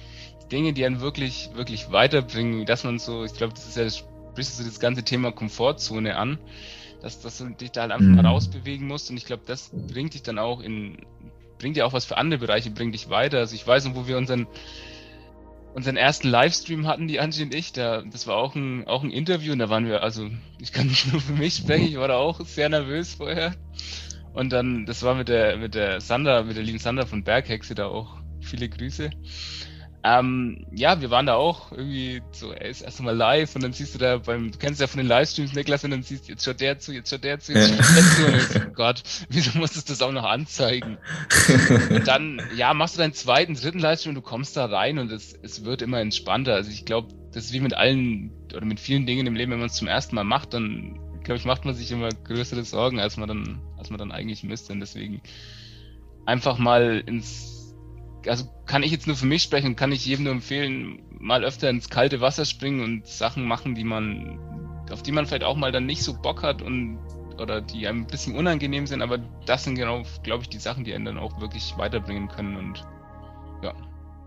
Dinge, die einen wirklich, wirklich weiterbringen, dass man so, ich glaube, das ist ja, sprichst du so das ganze Thema Komfortzone an, dass, dass du dich da halt einfach mhm. mal rausbewegen musst und ich glaube, das bringt dich dann auch in, bringt dir auch was für andere Bereiche, bringt dich weiter. Also ich weiß noch, wo wir unseren unseren ersten Livestream hatten, die Angie und ich, da, das war auch ein, auch ein Interview und da waren wir, also ich kann nicht nur für mich sprechen, ich war da auch sehr nervös vorher. Und dann, das war mit der, mit der Sander, mit der lieben Sander von Berghexe da auch. Viele Grüße. Ähm, ja, wir waren da auch irgendwie so, ey, ist erst mal live und dann siehst du da beim, du kennst ja von den Livestreams, Niklas, und dann siehst du, jetzt schaut der zu, jetzt schaut der zu, jetzt schaut der zu. Und oh Gott, wieso musstest du das auch noch anzeigen? und dann, ja, machst du deinen zweiten, dritten Livestream und du kommst da rein und es, es wird immer entspannter. Also ich glaube, das ist wie mit allen oder mit vielen Dingen im Leben, wenn man es zum ersten Mal macht, dann, glaube ich, macht man sich immer größere Sorgen, als man dann, als man dann eigentlich müsste. Und deswegen einfach mal ins also kann ich jetzt nur für mich sprechen und kann ich jedem nur empfehlen, mal öfter ins kalte Wasser springen und Sachen machen, die man, auf die man vielleicht auch mal dann nicht so Bock hat und oder die einem ein bisschen unangenehm sind, aber das sind genau, glaube ich, die Sachen, die einen dann auch wirklich weiterbringen können und ja.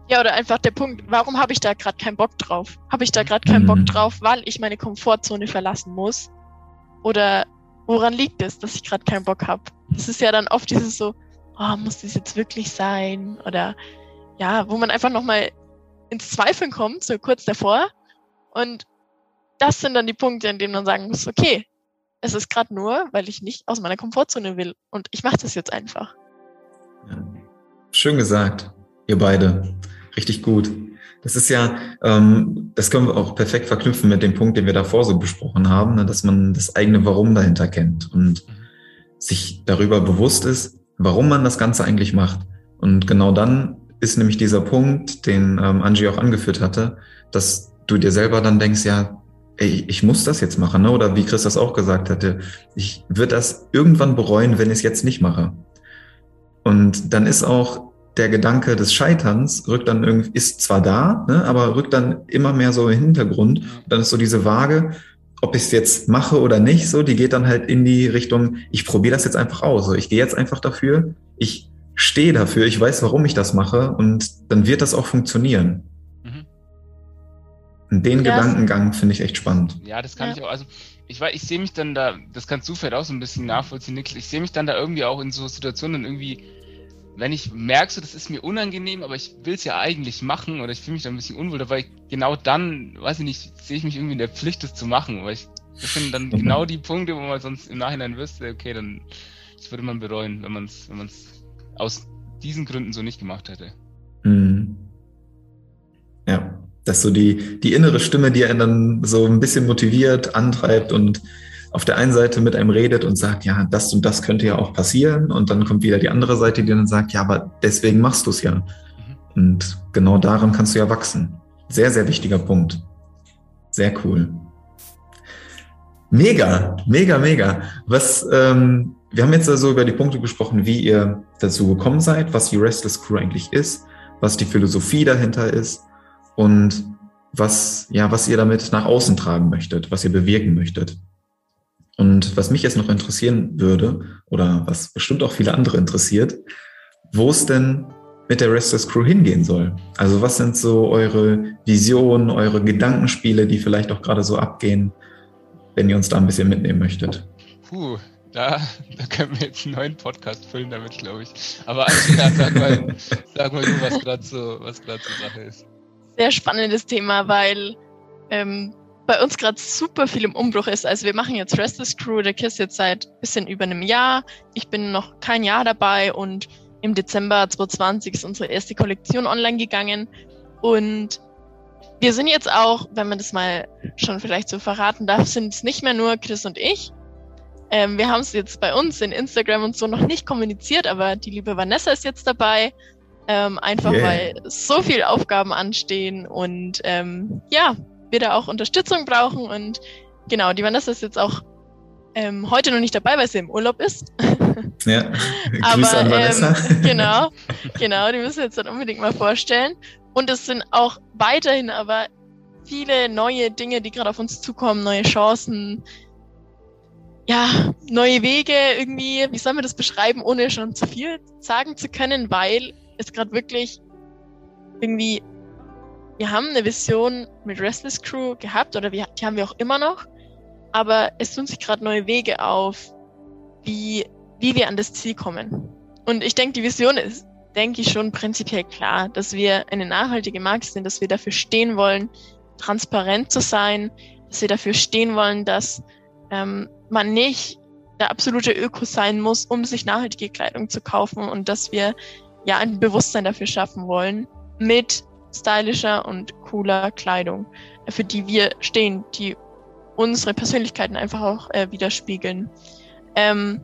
Ja, oder einfach der Punkt, warum habe ich da gerade keinen Bock drauf? Habe ich da gerade keinen Bock mhm. drauf, weil ich meine Komfortzone verlassen muss? Oder woran liegt es, dass ich gerade keinen Bock habe? Das ist ja dann oft dieses so, oh, muss das jetzt wirklich sein? Oder ja, wo man einfach nochmal ins Zweifeln kommt, so kurz davor. Und das sind dann die Punkte, in denen man sagen muss, okay, es ist gerade nur, weil ich nicht aus meiner Komfortzone will. Und ich mache das jetzt einfach. Ja. Schön gesagt, ihr beide. Richtig gut. Das ist ja, ähm, das können wir auch perfekt verknüpfen mit dem Punkt, den wir davor so besprochen haben, ne, dass man das eigene Warum dahinter kennt und sich darüber bewusst ist, warum man das Ganze eigentlich macht. Und genau dann ist nämlich dieser Punkt, den ähm, Angie auch angeführt hatte, dass du dir selber dann denkst, ja, ey, ich muss das jetzt machen, ne? oder wie Chris das auch gesagt hatte, ich würde das irgendwann bereuen, wenn ich es jetzt nicht mache. Und dann ist auch der Gedanke des Scheiterns rückt dann irgendwie, ist zwar da, ne, aber rückt dann immer mehr so im Hintergrund. Dann ist so diese Waage, ob ich es jetzt mache oder nicht, so, die geht dann halt in die Richtung, ich probiere das jetzt einfach aus. So, ich gehe jetzt einfach dafür, ich stehe dafür, ich weiß, warum ich das mache und dann wird das auch funktionieren. Mhm. Und den ja. Gedankengang finde ich echt spannend. Ja, das kann ja. ich auch. Also ich weiß, ich sehe mich dann da, das kannst du vielleicht auch so ein bisschen nachvollziehen, Niklas. Ich sehe mich dann da irgendwie auch in so Situationen irgendwie wenn ich merke, so, das ist mir unangenehm, aber ich will es ja eigentlich machen oder ich fühle mich da ein bisschen unwohl, weil genau dann, weiß ich nicht, sehe ich mich irgendwie in der Pflicht, das zu machen, weil ich, das sind dann mhm. genau die Punkte, wo man sonst im Nachhinein wüsste, okay, dann das würde man bereuen, wenn man es wenn man's aus diesen Gründen so nicht gemacht hätte. Mhm. Ja, dass so die, die innere Stimme, die einen dann so ein bisschen motiviert, antreibt und auf der einen Seite mit einem redet und sagt, ja, das und das könnte ja auch passieren. Und dann kommt wieder die andere Seite, die dann sagt, ja, aber deswegen machst du es ja. Mhm. Und genau daran kannst du ja wachsen. Sehr, sehr wichtiger Punkt. Sehr cool. Mega, mega, mega. Was, ähm, wir haben jetzt also über die Punkte gesprochen, wie ihr dazu gekommen seid, was die Restless Crew eigentlich ist, was die Philosophie dahinter ist und was, ja, was ihr damit nach außen tragen möchtet, was ihr bewirken möchtet. Und was mich jetzt noch interessieren würde, oder was bestimmt auch viele andere interessiert, wo es denn mit der Restless Crew hingehen soll. Also was sind so eure Visionen, eure Gedankenspiele, die vielleicht auch gerade so abgehen, wenn ihr uns da ein bisschen mitnehmen möchtet? Puh, da, da können wir jetzt einen neuen Podcast füllen damit, glaube ich. Aber Angela, sag mal, sag mal du, was gerade so, was gerade so Sache ist. Sehr spannendes Thema, weil ähm, bei uns gerade super viel im Umbruch ist. Also wir machen jetzt Restless Crew, der Kiss jetzt seit bisschen über einem Jahr. Ich bin noch kein Jahr dabei und im Dezember 2020 ist unsere erste Kollektion online gegangen. Und wir sind jetzt auch, wenn man das mal schon vielleicht so verraten darf, sind es nicht mehr nur Chris und ich. Ähm, wir haben es jetzt bei uns in Instagram und so noch nicht kommuniziert, aber die liebe Vanessa ist jetzt dabei. Ähm, einfach yeah. weil so viel Aufgaben anstehen und ähm, ja, wir da auch Unterstützung brauchen. Und genau, die Vanessa ist jetzt auch ähm, heute noch nicht dabei, weil sie im Urlaub ist. Ja, aber an Vanessa. Ähm, genau, genau, die müssen wir jetzt dann unbedingt mal vorstellen. Und es sind auch weiterhin aber viele neue Dinge, die gerade auf uns zukommen, neue Chancen, ja, neue Wege irgendwie. Wie soll man das beschreiben, ohne schon zu viel sagen zu können, weil es gerade wirklich irgendwie wir haben eine Vision mit Restless Crew gehabt oder wir, die haben wir auch immer noch, aber es tun sich gerade neue Wege auf, wie, wie wir an das Ziel kommen. Und ich denke, die Vision ist, denke ich, schon prinzipiell klar, dass wir eine nachhaltige Marke sind, dass wir dafür stehen wollen, transparent zu sein, dass wir dafür stehen wollen, dass ähm, man nicht der absolute Öko sein muss, um sich nachhaltige Kleidung zu kaufen und dass wir ja ein Bewusstsein dafür schaffen wollen mit stylischer und cooler Kleidung, für die wir stehen, die unsere Persönlichkeiten einfach auch äh, widerspiegeln. Ähm,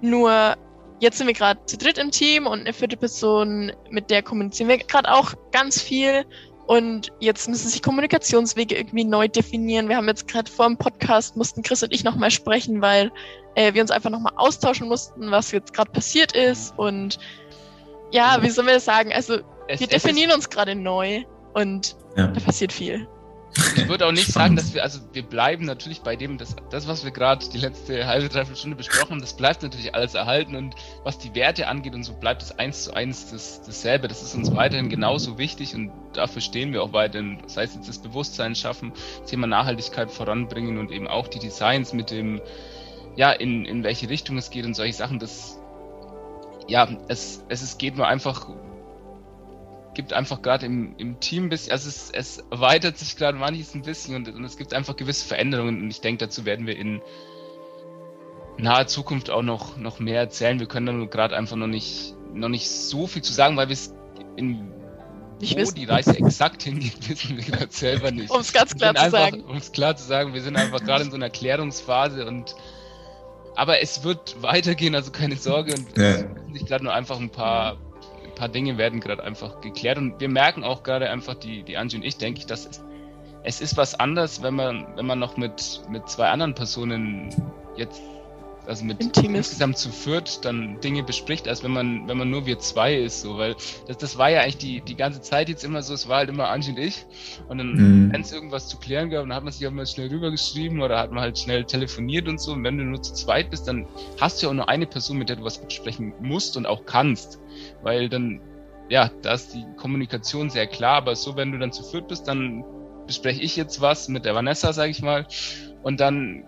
nur jetzt sind wir gerade zu dritt im Team und eine vierte Person, mit der kommunizieren wir gerade auch ganz viel. Und jetzt müssen sich Kommunikationswege irgendwie neu definieren. Wir haben jetzt gerade vor dem Podcast, mussten Chris und ich nochmal sprechen, weil äh, wir uns einfach nochmal austauschen mussten, was jetzt gerade passiert ist. Und ja, wie soll man das sagen? Also es, wir definieren uns gerade neu und ja. da passiert viel. Ich würde auch nicht sagen, dass wir, also wir bleiben natürlich bei dem, das, das was wir gerade die letzte halbe, dreiviertel Stunde besprochen haben, das bleibt natürlich alles erhalten und was die Werte angeht und so bleibt es eins zu eins das, dasselbe. Das ist uns weiterhin genauso wichtig und dafür stehen wir auch weiterhin. Das heißt jetzt das Bewusstsein schaffen, Thema Nachhaltigkeit voranbringen und eben auch die Designs mit dem, ja, in, in welche Richtung es geht und solche Sachen, das ja, es, es, es geht nur einfach, gibt einfach gerade im, im Team ein bisschen, also es, es erweitert sich gerade manches ein bisschen und, und es gibt einfach gewisse Veränderungen und ich denke, dazu werden wir in naher Zukunft auch noch, noch mehr erzählen. Wir können da gerade einfach noch nicht, noch nicht so viel zu sagen, weil wir es in Nicht wo wissen. die Reise exakt hingeht, wissen wir gerade selber nicht. Um es ganz klar sind zu einfach, sagen. Um es klar zu sagen, wir sind einfach gerade in so einer Klärungsphase und aber es wird weitergehen, also keine Sorge. Und Ja. es müssen sich gerade nur einfach ein paar, paar Dinge werden gerade einfach geklärt. Und wir merken auch gerade einfach, die, die Angie und ich, denke ich, dass es, es ist was anderes, wenn man, wenn man noch mit, mit zwei anderen Personen jetzt, also mit ist. insgesamt zu viert dann Dinge bespricht, als wenn man, wenn man nur wir zwei ist, so, weil das, das war ja eigentlich die, die ganze Zeit jetzt immer so, es war halt immer Angie und ich. Und dann, Mhm. wenn es irgendwas zu klären gab, dann hat man sich auch mal schnell rübergeschrieben oder hat man halt schnell telefoniert und so. Und wenn du nur zu zweit bist, dann hast du ja auch nur eine Person, mit der du was besprechen musst und auch kannst. Weil dann, ja, da ist die Kommunikation sehr klar, aber so, wenn du dann zu viert bist, dann bespreche ich jetzt was mit der Vanessa, sag ich mal. Und dann,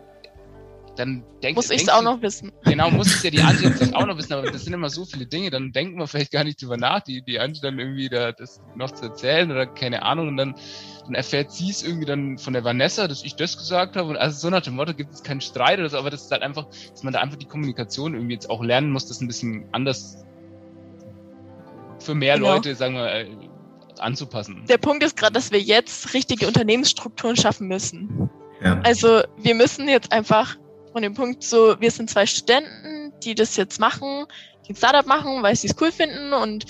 dann denk, Muss ich es auch noch wissen. Genau, muss es ja die Angie natürlich auch noch wissen, aber das sind immer so viele Dinge, dann denken wir vielleicht gar nicht drüber nach, die, die Angie dann irgendwie da das noch zu erzählen oder keine Ahnung und dann, dann erfährt sie es irgendwie dann von der Vanessa, dass ich das gesagt habe und also so nach dem Motto gibt es keinen Streit oder so, aber das ist halt einfach, dass man da einfach die Kommunikation irgendwie jetzt auch lernen muss, das ein bisschen anders für mehr Genau. Leute, sagen wir, äh, anzupassen. Der Punkt ist gerade, dass wir jetzt richtige Unternehmensstrukturen schaffen müssen. Ja. Also wir müssen jetzt einfach von dem Punkt so, wir sind zwei Studenten, die das jetzt machen, die ein Startup machen, weil sie es cool finden und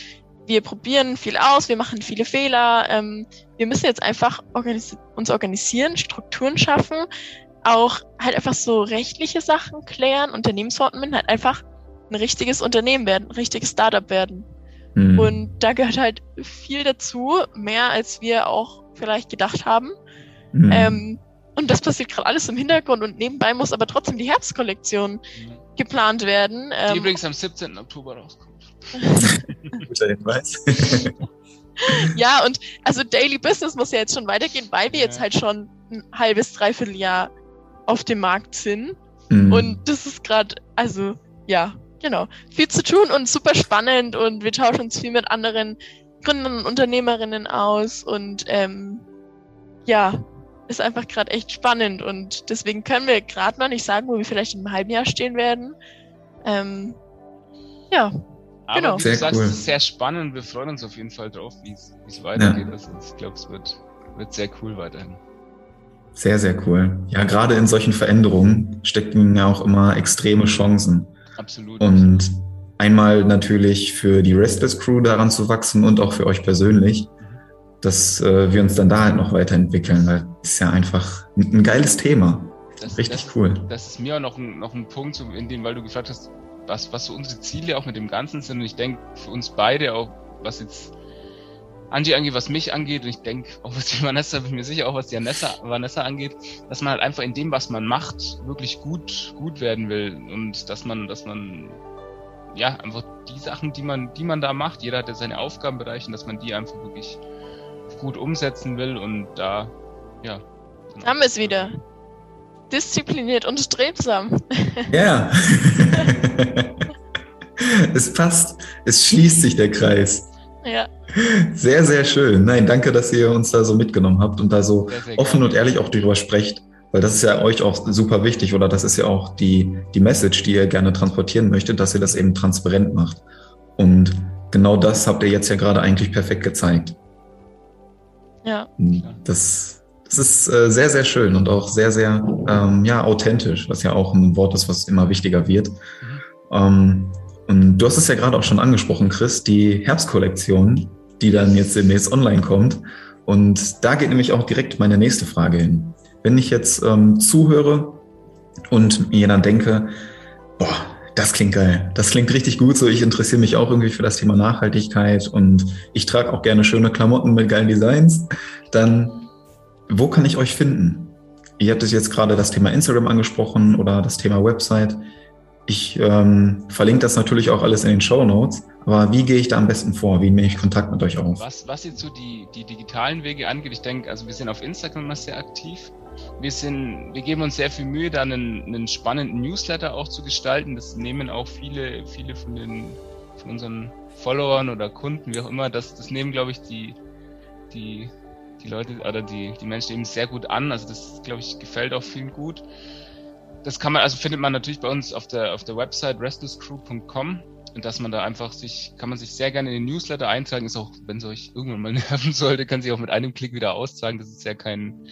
wir probieren viel aus, wir machen viele Fehler. Ähm, wir müssen jetzt einfach organisi uns organisieren, Strukturen schaffen, auch halt einfach so rechtliche Sachen klären, Unternehmensformen, halt einfach ein richtiges Unternehmen werden, ein richtiges Startup werden. Mhm. Und da gehört halt viel dazu, mehr als wir auch vielleicht gedacht haben. Mhm. Ähm, und das passiert gerade alles im Hintergrund und nebenbei muss aber trotzdem die Herbstkollektion geplant werden. Die Ähm, übrigens am 17. Oktober rauskommt. Guter Hinweis. ja, und also Daily Business muss ja jetzt schon weitergehen, weil wir Ja. jetzt halt schon ein halbes, dreiviertel Jahr auf dem Markt sind. Mhm. Und das ist gerade, also ja, genau, viel zu tun und super spannend und wir tauschen uns viel mit anderen Gründern und Unternehmerinnen aus und ähm, ja, ist einfach gerade echt spannend und deswegen können wir gerade noch nicht sagen, wo wir vielleicht in einem halben Jahr stehen werden. Ähm, ja, Aber Genau. wie Sehr du sagst, cool. es ist sehr spannend. Wir freuen uns auf jeden Fall drauf, wie es weitergeht. Also ich glaube, es wird, wird sehr cool weiterhin. Sehr, sehr cool. Ja, gerade in solchen Veränderungen stecken ja auch immer extreme Chancen. Absolut. Und einmal natürlich für die Restless Crew daran zu wachsen und auch für euch persönlich, dass äh, wir uns dann da halt noch weiterentwickeln, weil es ist ja einfach ein, ein geiles Thema. das, Richtig das, cool. Das ist mir auch noch ein, noch ein Punkt, so in dem, weil du gefragt hast, was, was so unsere Ziele auch mit dem Ganzen sind. Und ich denke, für uns beide auch, was jetzt Angie angeht, was mich angeht, und ich denke auch was die Vanessa, bin mir sicher auch was die Vanessa, Vanessa angeht, dass man halt einfach in dem, was man macht, wirklich gut, gut werden will. Und dass man, dass man ja, einfach die Sachen, die man, die man da macht, jeder hat ja seine Aufgabenbereiche, und dass man die einfach wirklich gut umsetzen will und da, ja. genau. haben wir es wieder. Diszipliniert und strebsam. Ja. es passt. Es schließt sich der Kreis. Ja, Sehr, sehr schön. Nein, danke, dass ihr uns da so mitgenommen habt und da so Sehr, sehr offen gerne. und ehrlich auch drüber sprecht. Weil das ist ja euch auch super wichtig oder das ist ja auch die, die Message, die ihr gerne transportieren möchtet, dass ihr das eben transparent macht. Und genau das habt ihr jetzt ja gerade eigentlich perfekt gezeigt. ja. Das, das ist äh, sehr, sehr schön und auch sehr, sehr ähm, ja, authentisch, was ja auch ein Wort ist, was immer wichtiger wird. Ähm, und du hast es ja gerade auch schon angesprochen, Chris, die Herbstkollektion, die dann jetzt demnächst online kommt. Und da geht nämlich auch direkt meine nächste Frage hin. Wenn ich jetzt ähm, zuhöre und mir dann denke, boah, das klingt geil, das klingt richtig gut, so ich interessiere mich auch irgendwie für das Thema Nachhaltigkeit und ich trage auch gerne schöne Klamotten mit geilen Designs, dann wo kann ich euch finden? Ihr habt jetzt gerade das Thema Instagram angesprochen oder das Thema Website. Ich ähm, verlinke das natürlich auch alles in den Show Notes. Aber wie gehe ich da am besten vor? Wie nehme ich Kontakt mit euch auf? Was, was jetzt so die, die digitalen Wege angeht, ich denke, also wir sind auf Instagram immer sehr aktiv. Wir sind, wir geben uns sehr viel Mühe, da einen, einen spannenden Newsletter auch zu gestalten. Das nehmen auch viele, viele von den von unseren Followern oder Kunden, wie auch immer, das, das nehmen, glaube ich, die, die, die Leute oder die, die Menschen eben sehr gut an. Also das, glaube ich, gefällt auch vielen gut. Das kann man, also findet man natürlich bei uns auf der, auf der Website restlesscrew.com dass man da einfach sich, kann man sich sehr gerne in den Newsletter eintragen, ist auch, wenn es euch irgendwann mal nerven sollte, kann sich auch mit einem Klick wieder austragen. Das ist ja kein,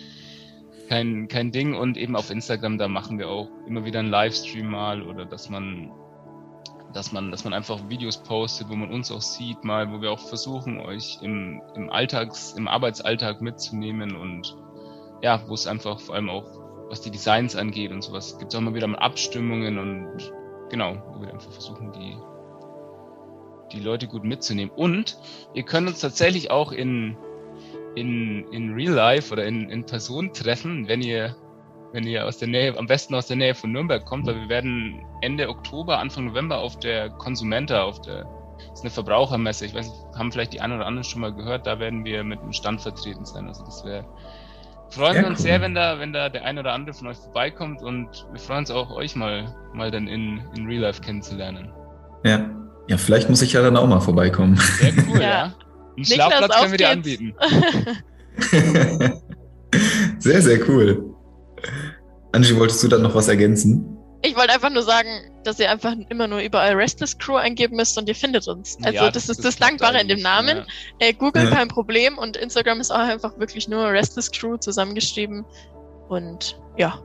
kein, kein Ding. Und eben auf Instagram, da machen wir auch immer wieder einen Livestream mal oder dass man, dass man, dass man einfach Videos postet, wo man uns auch sieht, mal, wo wir auch versuchen, euch im, im Alltags, im Arbeitsalltag mitzunehmen und ja, wo es einfach vor allem auch, was die Designs angeht und sowas, gibt es auch immer wieder mal Abstimmungen und genau, wo wir einfach versuchen, die, die Leute gut mitzunehmen. Und ihr könnt uns tatsächlich auch in, in, in Real Life oder in, in Person treffen, wenn ihr, wenn ihr aus der Nähe, am besten aus der Nähe von Nürnberg kommt, weil wir werden Ende Oktober, Anfang November auf der Consumenta, auf der, das ist eine Verbrauchermesse, ich weiß nicht, haben vielleicht die einen oder anderen schon mal gehört, da werden wir mit einem Stand vertreten sein. Also das wäre freuen sehr wir uns cool. sehr, wenn da, wenn da der eine oder andere von euch vorbeikommt und wir freuen uns auch, euch mal, mal dann in, in Real Life kennenzulernen. Ja. Ja, vielleicht muss ich ja dann auch mal vorbeikommen. Sehr cool, ja. ja. Einen Schlafplatz können wir dir anbieten. sehr, sehr cool. Angie, wolltest du dann noch was ergänzen? Ich wollte einfach nur sagen, dass ihr einfach immer nur überall Restless Crew eingeben müsst und ihr findet uns. Also ja, das, das, ist das, das Dankbare in dem Namen. Ja. Äh, Google ja. kein Problem und Instagram ist auch einfach wirklich nur Restless Crew zusammengeschrieben. Und ja,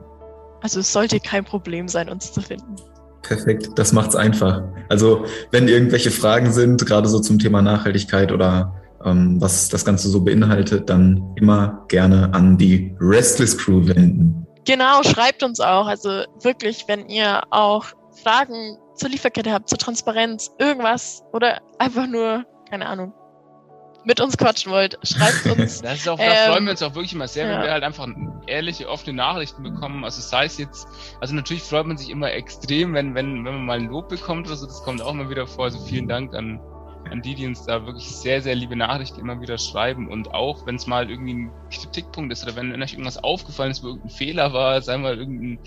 also es sollte kein Problem sein, uns zu finden. Perfekt, das macht's einfach. Also wenn irgendwelche Fragen sind, gerade so zum Thema Nachhaltigkeit oder ähm, was das Ganze so beinhaltet, dann immer gerne an die Restless Crew wenden. Genau, schreibt uns auch. Also wirklich, wenn ihr auch Fragen zur Lieferkette habt, zur Transparenz, irgendwas oder einfach nur, keine Ahnung, mit uns quatschen wollt, schreibt uns. Das ist auch, da ähm, freuen wir uns auch wirklich immer sehr, ja. wenn wir halt einfach ehrliche, offene Nachrichten bekommen. Also sei es jetzt, also natürlich freut man sich immer extrem, wenn, wenn, wenn man mal ein Lob bekommt oder so, das kommt auch immer wieder vor. Also vielen Dank an, an die, die uns da wirklich sehr, sehr liebe Nachrichten immer wieder schreiben. Und auch, wenn es mal irgendwie ein Kritikpunkt ist oder wenn euch irgendwas aufgefallen ist, wo irgendein Fehler war, sei mal irgendein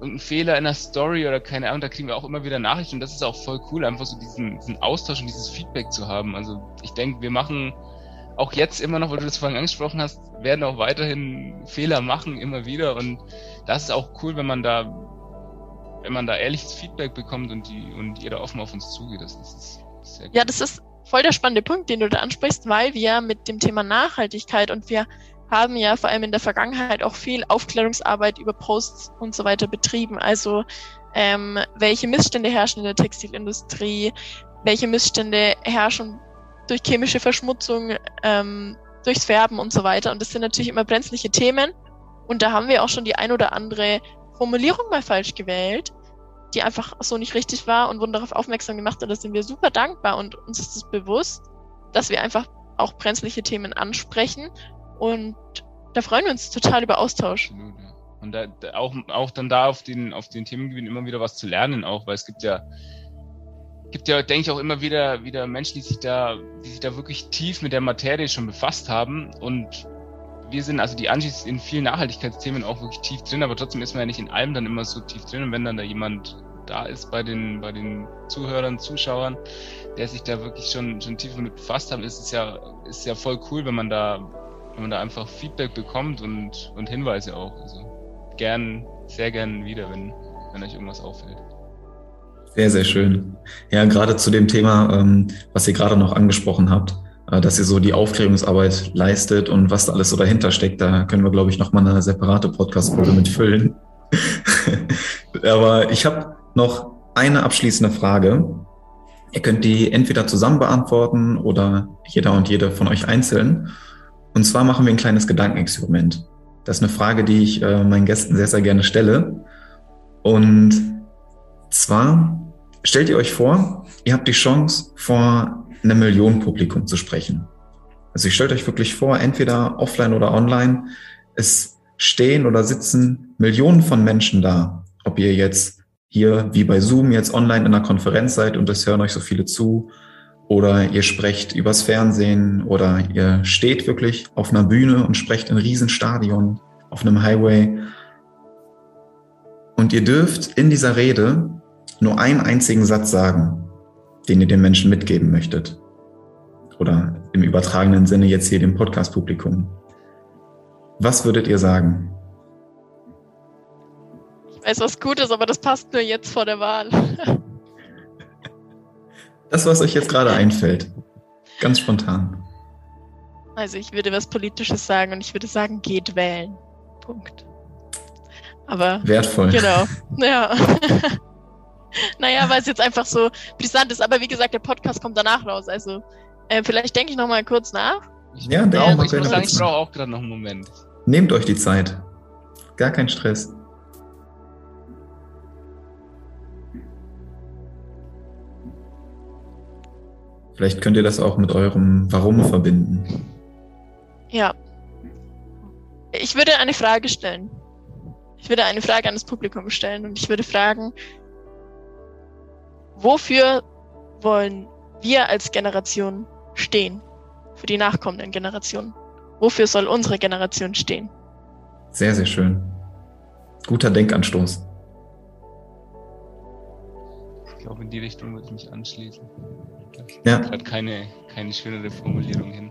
irgendein Fehler in der Story oder keine Ahnung, da kriegen wir auch immer wieder Nachrichten und das ist auch voll cool, einfach so diesen, diesen Austausch und dieses Feedback zu haben. Also ich denke, wir machen auch jetzt immer noch, weil du das vorhin angesprochen hast, werden auch weiterhin Fehler machen, immer wieder und das ist auch cool, wenn man da wenn man da ehrliches Feedback bekommt und die und jeder offen auf uns zugeht. Das ist sehr cool. Ja, das ist voll der spannende Punkt, den du da ansprichst, weil wir mit dem Thema Nachhaltigkeit und wir haben ja vor allem in der Vergangenheit auch viel Aufklärungsarbeit über Posts und so weiter betrieben. Also ähm, welche Missstände herrschen in der Textilindustrie, welche Missstände herrschen durch chemische Verschmutzung, ähm, durchs Färben und so weiter. Und das sind natürlich immer brenzliche Themen. Und da haben wir auch schon die ein oder andere Formulierung mal falsch gewählt, die einfach so nicht richtig war und wurden darauf aufmerksam gemacht. Und da sind wir super dankbar und uns ist es bewusst, dass wir einfach auch brenzliche Themen ansprechen und da freuen wir uns total über Austausch. Und da, auch, auch dann da auf den, auf den Themengebieten immer wieder was zu lernen auch, weil es gibt ja, gibt ja, denke ich, auch immer wieder, wieder Menschen, die sich da, die sich da wirklich tief mit der Materie schon befasst haben. Und wir sind, also die Angie in vielen Nachhaltigkeitsthemen auch wirklich tief drin, aber trotzdem ist man ja nicht in allem dann immer so tief drin. Und wenn dann da jemand da ist bei den, bei den Zuhörern, Zuschauern, der sich da wirklich schon, schon tief mit befasst hat, ist es ja, ist ja voll cool, wenn man da wenn man da einfach Feedback bekommt und, und Hinweise auch. Also gern, sehr gern wieder, wenn, wenn euch irgendwas auffällt. Sehr, sehr schön. Ja, gerade zu dem Thema, ähm, was ihr gerade noch angesprochen habt, äh, dass ihr so die Aufklärungsarbeit leistet und was da alles so dahinter steckt, da können wir, glaube ich, nochmal eine separate Podcast-Folge mit füllen. Aber ich habe noch eine abschließende Frage. Ihr könnt die entweder zusammen beantworten oder jeder und jede von euch einzeln. Und zwar machen wir ein kleines Gedankenexperiment. Das ist eine Frage, die ich äh, meinen Gästen sehr, sehr gerne stelle. Und zwar stellt ihr euch vor, ihr habt die Chance, vor einem Millionenpublikum zu sprechen. Also ich stellt euch wirklich vor, entweder offline oder online, es stehen oder sitzen Millionen von Menschen da. Ob ihr jetzt hier wie bei Zoom jetzt online in einer Konferenz seid und es hören euch so viele zu oder ihr sprecht übers Fernsehen oder ihr steht wirklich auf einer Bühne und sprecht in Riesenstadion auf einem Highway. Und ihr dürft in dieser Rede nur einen einzigen Satz sagen. den ihr den Menschen mitgeben möchtet? Oder im übertragenen Sinne jetzt hier dem Podcast-Publikum. Was würdet ihr sagen? Ich weiß, was gut ist, aber das passt nur jetzt vor der Wahl. das, was euch jetzt gerade einfällt. Ganz spontan. Also ich würde was Politisches sagen und ich würde sagen, geht wählen. Punkt. Aber. Wertvoll. Genau. Ja. naja, weil es jetzt einfach so brisant ist. Aber wie gesagt, der Podcast kommt danach raus. Also äh, vielleicht denke ich noch mal kurz nach. Ich ja, der auch ich muss sagen, ich brauche auch gerade noch einen Moment. Nehmt euch die Zeit. Gar kein Stress. Vielleicht könnt ihr das auch mit eurem Warum verbinden. Ja. Ich würde eine Frage stellen. Ich würde eine Frage an das Publikum stellen und ich würde fragen, wofür wollen wir als Generation stehen? Für die nachkommenden Generationen. Wofür soll unsere Generation stehen? Sehr, sehr schön. Guter Denkanstoß. Glaube, in die Richtung würde ich mich anschließen. Ja. Gerade keine, keine schönere Formulierung hin.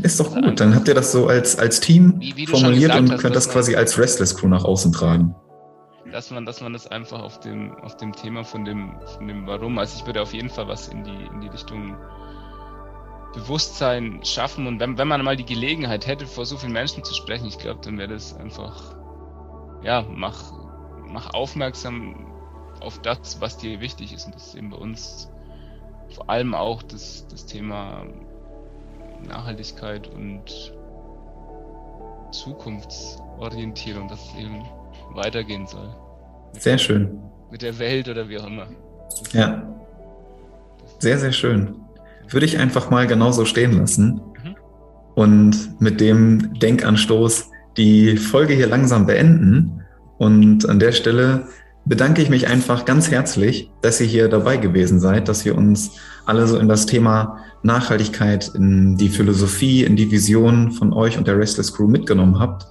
Ist doch gut. Dann habt ihr das so als, als Team wie, wie formuliert und hast, könnt das quasi als Restless Crew nach außen tragen. Dass man, dass man das einfach auf dem, auf dem Thema von dem, von dem Warum, also ich würde auf jeden Fall was in die, in die Richtung Bewusstsein schaffen und wenn, wenn man mal die Gelegenheit hätte, vor so vielen Menschen zu sprechen, ich glaube, dann wäre das einfach, ja, mach, mach aufmerksam auf das, was dir wichtig ist und das ist eben bei uns vor allem auch das, das Thema Nachhaltigkeit und Zukunftsorientierung, dass es eben weitergehen soll. Sehr schön. Mit der Welt oder wie auch immer. Ja. Sehr, sehr schön. Würde ich einfach mal genauso stehen lassen mhm. und mit dem Denkanstoß die Folge hier langsam beenden. Und an der Stelle bedanke ich mich einfach ganz herzlich, dass ihr hier dabei gewesen seid, dass ihr uns alle so in das Thema Nachhaltigkeit, in die Philosophie, in die Vision von euch und der Restless Crew mitgenommen habt.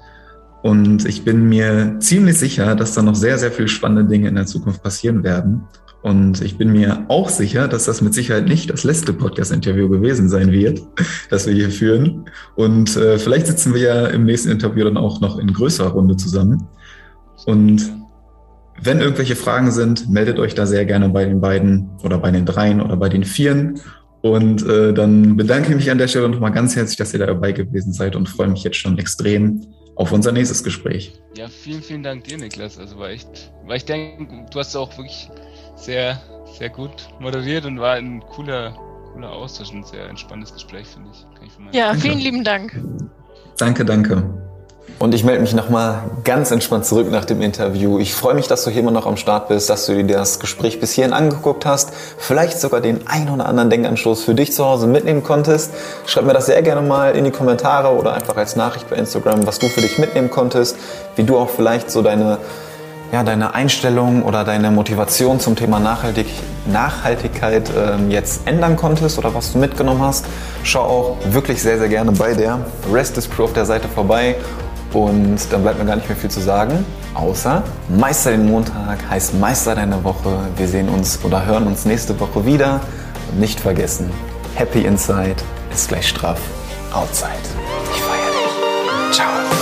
Und ich bin mir ziemlich sicher, dass da noch sehr, sehr viele spannende Dinge in der Zukunft passieren werden. Und ich bin mir auch sicher, dass das mit Sicherheit nicht das letzte Podcast-Interview gewesen sein wird, das wir hier führen. Und äh, vielleicht sitzen wir ja im nächsten Interview dann auch noch in größerer Runde zusammen. Und wenn irgendwelche Fragen sind, meldet euch da sehr gerne bei den beiden oder bei den dreien oder bei den vieren. Und äh, dann bedanke ich mich an der Stelle nochmal ganz herzlich, dass ihr da dabei gewesen seid und freue mich jetzt schon extrem auf unser nächstes Gespräch. Ja, vielen, vielen Dank dir, Niklas. Also war echt, weil ich denke, du hast auch wirklich sehr, sehr gut moderiert und war ein cooler, cooler Austausch und sehr entspanntes Gespräch, finde ich. ich ja, vielen lieben Dank. Danke, danke. Und ich melde mich nochmal ganz entspannt zurück nach dem Interview. Ich freue mich, dass du hier immer noch am Start bist, dass du dir das Gespräch bis hierhin angeguckt hast, vielleicht sogar den ein oder anderen Denkanstoß für dich zu Hause mitnehmen konntest. Schreib mir das sehr gerne mal in die Kommentare oder einfach als Nachricht bei Instagram, was du für dich mitnehmen konntest, wie du auch vielleicht so deine ja, deine Einstellung oder deine Motivation zum Thema Nachhaltig Nachhaltigkeit ähm, jetzt ändern konntest oder was du mitgenommen hast. Schau auch wirklich sehr, sehr gerne bei der Rest is auf der Seite vorbei und dann bleibt mir gar nicht mehr viel zu sagen, außer Meister den Montag heißt Meister deine Woche. Wir sehen uns oder hören uns nächste Woche wieder. Und nicht vergessen, Happy Inside ist gleich straff Outside. Ich feiere dich. Ciao.